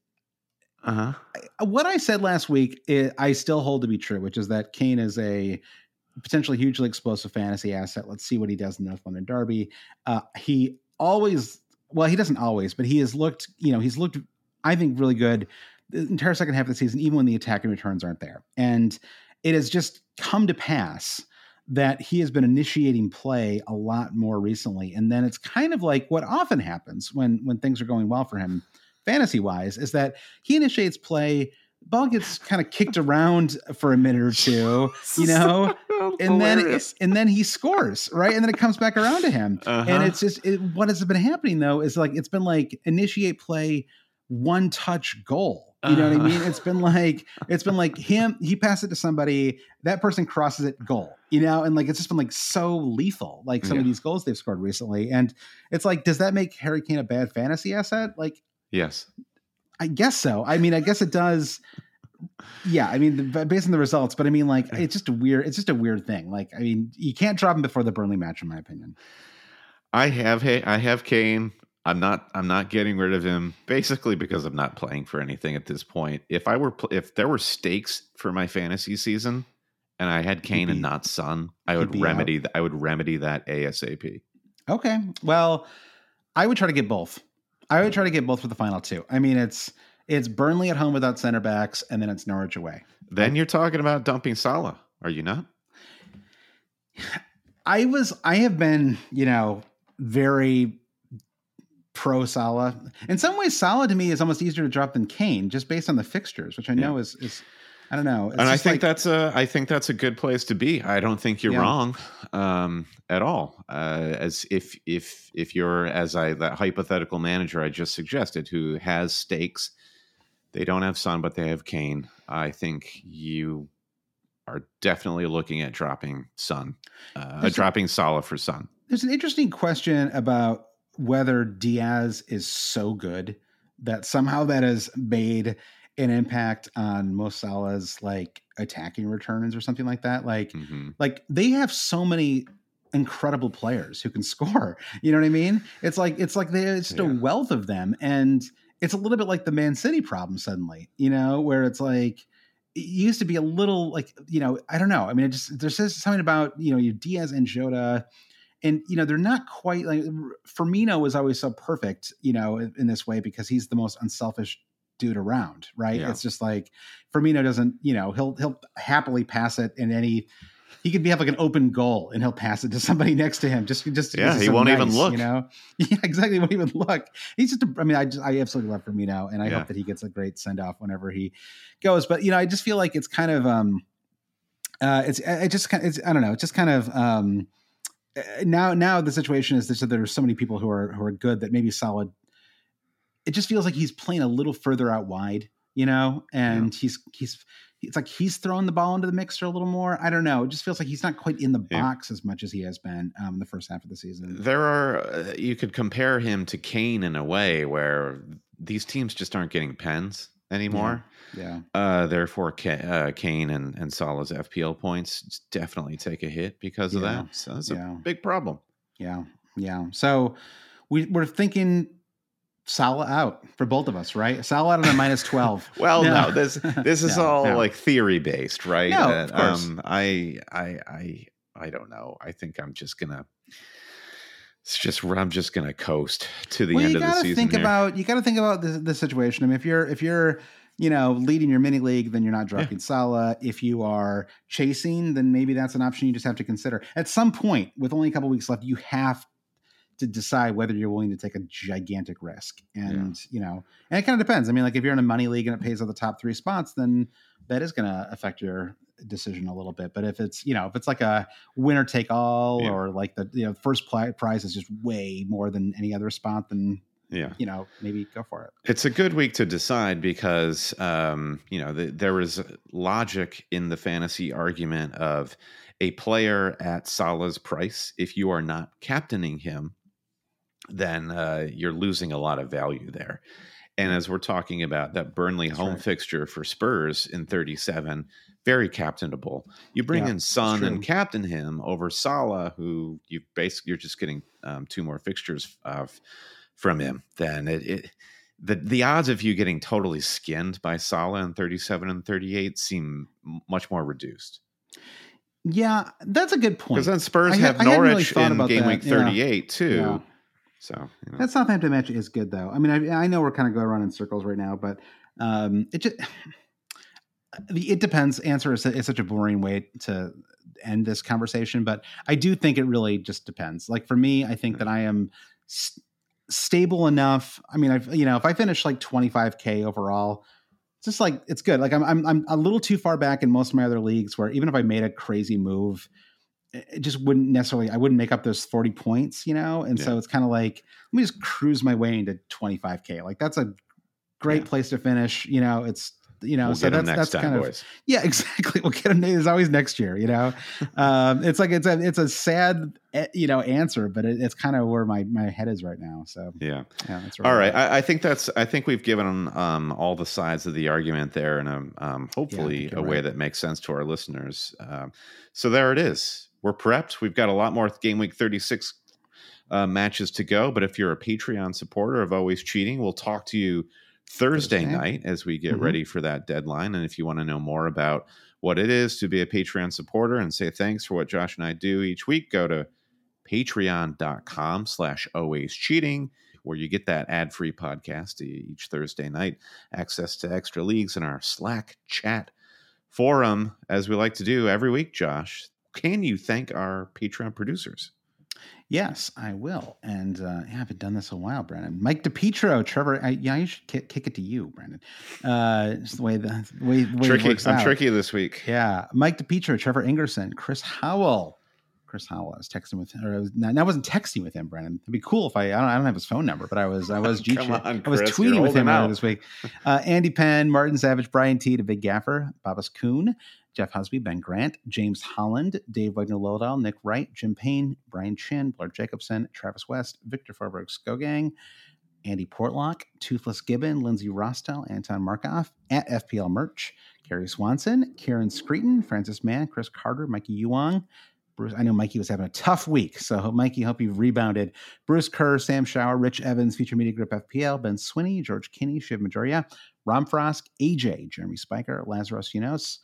uh-huh. what I said last week, i I still hold to be true, which is that Kane is a potentially hugely explosive fantasy asset. Let's see what he does in North London Derby. Uh, he always, well, he doesn't always, but he has looked, you know, he's looked, I think, really good the entire second half of the season, even when the attacking returns aren't there. And it has just come to pass that he has been initiating play a lot more recently. And then it's kind of like what often happens when when things are going well for him fantasy wise is that he initiates play ball gets kind of kicked around for a minute or *laughs* two you know and then and then he scores right and then it comes back around to him and Uh-huh. it's just it, what has been happening though is like it's been like initiate play one touch goal you know what i Uh-huh. mean it's been like it's been like him he passed it to somebody that person crosses it goal you know and like it's just been like so lethal like some of these goals they've scored recently and it's like does that make harry kane a bad fantasy asset like yes. I guess so. I mean, I guess it does. Yeah, I mean, the, based on the results, but I mean, like, it's just a weird. It's just a weird thing. Like, I mean, you can't drop him before the Burnley match, in my opinion. I have Ha- I have Kane. I'm not I'm not getting rid of him basically because I'm not playing for anything at this point. If I were pl- if there were stakes for my fantasy season and I had Kane and not Son, I he'd remedy th- I would remedy that ASAP. Okay, well, I would try to get both. I would try to get both for the final two. I mean, it's it's Burnley at home without center backs, and then it's Norwich away. Then you're talking about dumping Salah, are you not? *sighs* I was I have been, you know, very pro Salah. In some ways, Salah to me is almost easier to drop than Kane, just based on the fixtures, which I know is is I don't know. It's and I think like- that's a I think that's a good place to be. I don't think you're Yeah. wrong um, at all. Uh, as if if if you're as I that hypothetical manager I just suggested who has stakes, they don't have Son, but they have Kane. I think you are definitely looking at dropping Son, uh, a- dropping Salah for Son. There's an interesting question about whether Diaz is so good that somehow that has made an impact on Mo Salah's like attacking returns or something like that. Like, hmm like they have so many incredible players who can *laughs* score. You know what I mean? It's like it's like there's just a wealth of them, and it's a little bit like the Man City problem suddenly. You know, where it's like it used to be a little like you know I don't know. I mean, it just there's just something about you know you Diaz and Jota. And you know they're not quite like Firmino is always so perfect, you know, in, in this way because he's the most unselfish dude around, right? Yeah. It's just like Firmino doesn't, you know, he'll he'll happily pass it in any. He could be have like an open goal and he'll pass it to somebody *laughs* next to him. Just just Yeah, he so won't even look. You know, *laughs* yeah, exactly. Won't even look. He's just. A, I mean, I just I absolutely love Firmino, and I Yeah. hope that he gets a great send off whenever he goes. But you know, I just feel like it's kind of um, uh, it's it just kind of it's I don't know, it's just kind of um, now now the situation is that there's so many people who are who are good that maybe Salah. It just feels like he's playing a little further out wide, you know, and he's he's it's like he's throwing the ball into the mixer a little more. I don't know. It just feels like he's not quite in the Yeah. box as much as he has been um, in the first half of the season. There are uh, you could compare him to Kane in a way where these teams just aren't getting pens. anymore. Yeah. Uh, therefore, Ka- uh, Kane and, and Salah's FPL points definitely take a hit because of Yeah. that. So that's Yeah. a big problem. Yeah. Yeah. So we, we're thinking Salah out for both of us, right? Salah out on a minus *laughs* 12. Well, no, No. this this is *laughs* No, all no. like theory based, right? No, of course. Um, I I I I don't know. I think I'm just gonna. It's just I'm just gonna coast to the well, end of the season. think here. about you gotta think about the, the situation. I mean, if you're if you're you know leading your mini league, then you're not dropping Salah. If you are chasing, then maybe that's an option you just have to consider. At some point, with only a couple weeks left, you have to decide whether you're willing to take a gigantic risk. And you know, and it kind of depends. I mean, like if you're in a money league and it pays out the top three spots, then that is going to affect your decision a little bit. But if it's you know if it's like a winner take all Yeah. or like the you know first prize is just way more than any other spot, then yeah. you know maybe go for it. It's a good week to decide because um, you know the, there is logic in the fantasy argument of a player at Salah's price. If you are not captaining him, then uh, you're losing a lot of value there. And as we're talking about that Burnley That's home right. fixture for Spurs in 37, very captainable. You bring Yeah, in Son and captain him over Salah, who you basically you're just getting um, two more fixtures of from him. Then it, it the the odds of you getting totally skinned by Salah in 37 and 38 seem much more reduced. Yeah, that's a good point. Because then Spurs I had- have really Norwich thought in game that, week yeah. 38 too. Yeah. So you know. That Southampton match is good though. I mean, I, I know we're kind of going around in circles right now, but um, it just *sighs* the it depends answer is, is such a boring way to end this conversation, but I do think it really just depends. Like for me, I think that I am s- stable enough. I mean, I've you know, if I finish like 25k overall, it's just like it's good. Like I'm I'm I'm a little too far back in most of my other leagues where even if I made a crazy move, it just wouldn't necessarily I wouldn't make up those 40 points, you know? And so it's kind of like let me just cruise my way into 25k. Like that's a great Yeah. place to finish, you know, it's you know, we'll so that's next that's time, kind of yeah, *laughs* exactly. We'll get them. There's always next year, you know. um, it's like it's a it's a sad eh, you know answer, but it, it's kind of where my my head is right now. So Yeah. yeah, that's All right. I, I think that's. I think we've given um, all the sides of the argument there and um, hopefully you're a way right. that makes sense to our listeners. Um, so there it is. We're prepped. We've got a lot more game week thirty six uh, matches to go. But if you're a Patreon supporter of Always Cheating, we'll talk to you Thursday, Thursday. night as we get Mhm. ready for that deadline. And if you want to know more about what it is to be a Patreon supporter and say thanks for what Josh and I do each week, go to patreon.com slash always cheating where you get that ad-free podcast each thursday night access to extra leagues in our slack chat forum as we like to do every week josh can you thank our patreon producers Yes, I will. And uh, I haven't done this a while, Brandon. Mike DePietro, Trevor. I, yeah, you should kick, kick it to you, Brandon. Uh, just the way the, the way, the way tricky i'm out. tricky this week Yeah, Mike DePietro, Trevor Ingerson, Chris Howell. Chris Howell. I was texting with, or I, was, no, I wasn't texting with him, Brandon. It'd be cool if I. I don't, I don't have his phone number, but I was. I was. *laughs* G- on, I was Chris, tweeting with him earlier this week. *laughs* Uh, Andy Penn, Martin Savage, Brian T, the Big Gaffer, Babas Kuhn, Jeff Husby, Ben Grant, James Holland, Dave Wagner Lowdell, Nick Wright, Jim Payne, Brian Chin, Blair Jacobson, Travis West, Victor Farberg Skogang, Andy Portlock, Toothless Gibbon, Lindsay Rostel, Anton Markov, at FPL Merch, Gary Swanson, Karen Screeton, Francis Mann, Chris Carter, Mikey Yuang, Bruce. I know Mikey was having a tough week, so Mikey, hope you've rebounded. Bruce Kerr, Sam Shower, Rich Evans, Future Media Group FPL, Ben Swinney, George Kinney, Shiv Majoria, Rom Frost, AJ, Jeremy Spiker, Lazarus Yunos,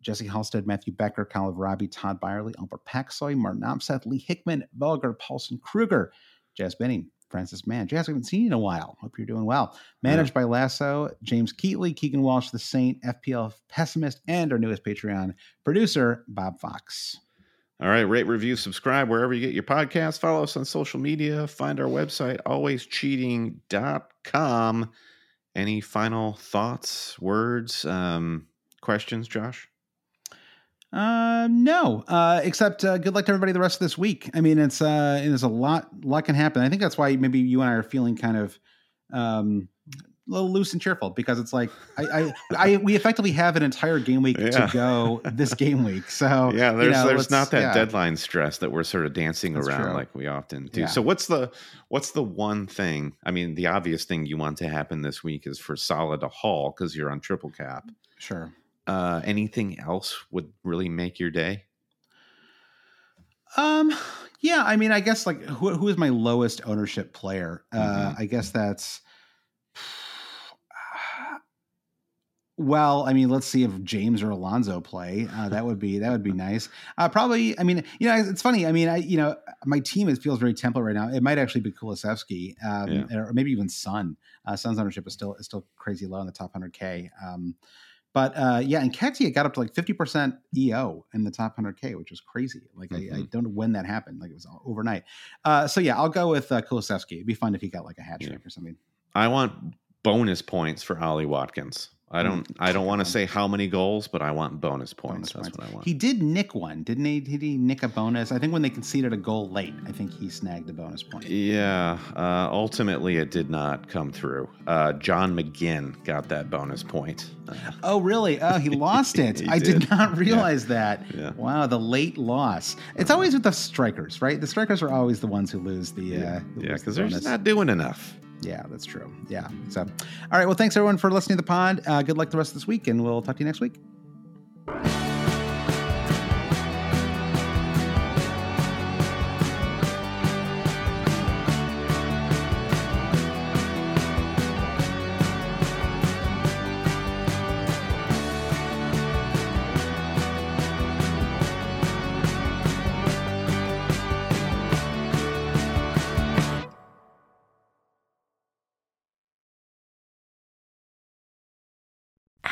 Jesse Halstead, Matthew Becker, Colin Robbie, Todd Byerly, Albert Paxoy, Martin Opseth, Lee Hickman, Vulgar, Paulson Kruger, Jazz Benning, Francis Mann. Jazz, we haven't seen you in a while. Hope you're doing well. Managed by Lasso, James Keatley, Keegan Walsh, The Saint, FPL Pessimist, and our newest Patreon producer, Bob Fox. All right rate review subscribe wherever you get your podcast follow us on social media. Find our website alwayscheating.com any final thoughts words um, questions josh? Uh, no, uh, except uh, good luck to everybody the rest of this week. I mean, it's uh, there's a lot, lot can happen. I think that's why maybe you and I are feeling kind of um, little loose and cheerful because it's like I, I, I we effectively have an entire game week Yeah. to go this game week. So *laughs* yeah, you there's know, there's not that yeah. deadline stress that we're sort of dancing That's around true. like we often do. Yeah. So what's the what's the one thing? I mean, the obvious thing you want to happen this week is for Salah to haul because you're on triple cap. Sure. Uh, anything else would really make your day? Um, yeah, I mean, I guess like who who is my lowest ownership player? Uh, Mhm. I guess that's. Well, I mean, let's see if James or Alonso play. Uh, that would be that would be nice. Uh, probably. I mean, you know, it's funny. I mean, I you know, my team is, feels very template right now. It might actually be Kulusevski, um, or maybe even Son. Uh, Son's ownership is still is still crazy low in the top hundred k. Um, but uh, yeah, Nketiah got up to like fifty percent EO in the top hundred k, which was crazy. Like I, I Mhm. don't know when that happened. Like it was overnight. Uh, so yeah, I'll go with uh, Kulusevski. It'd be fun if he got like a hat Yeah. trick or something. I want bonus points for Ollie Watkins. I don't. I don't want to say how many goals, but I want bonus Bonus points. That's points. what I want. He did nick one, didn't he? Did he nick a bonus? I think when they conceded a goal late, I think he snagged a bonus point. Yeah, uh, ultimately it did not come through. Uh, John McGinn got that bonus point. *laughs* Oh, really? Oh, he lost it. *laughs* He I did. did. not realize that. Yeah. Wow, the late loss. It's always with the strikers, right? The strikers are always the ones who lose the. yeah, uh, yeah, lose the because they're just not doing enough. Yeah, that's true. Yeah. So, all right. Well, thanks everyone for listening to the pod. Uh, good luck the rest of this week, and we'll talk to you next week.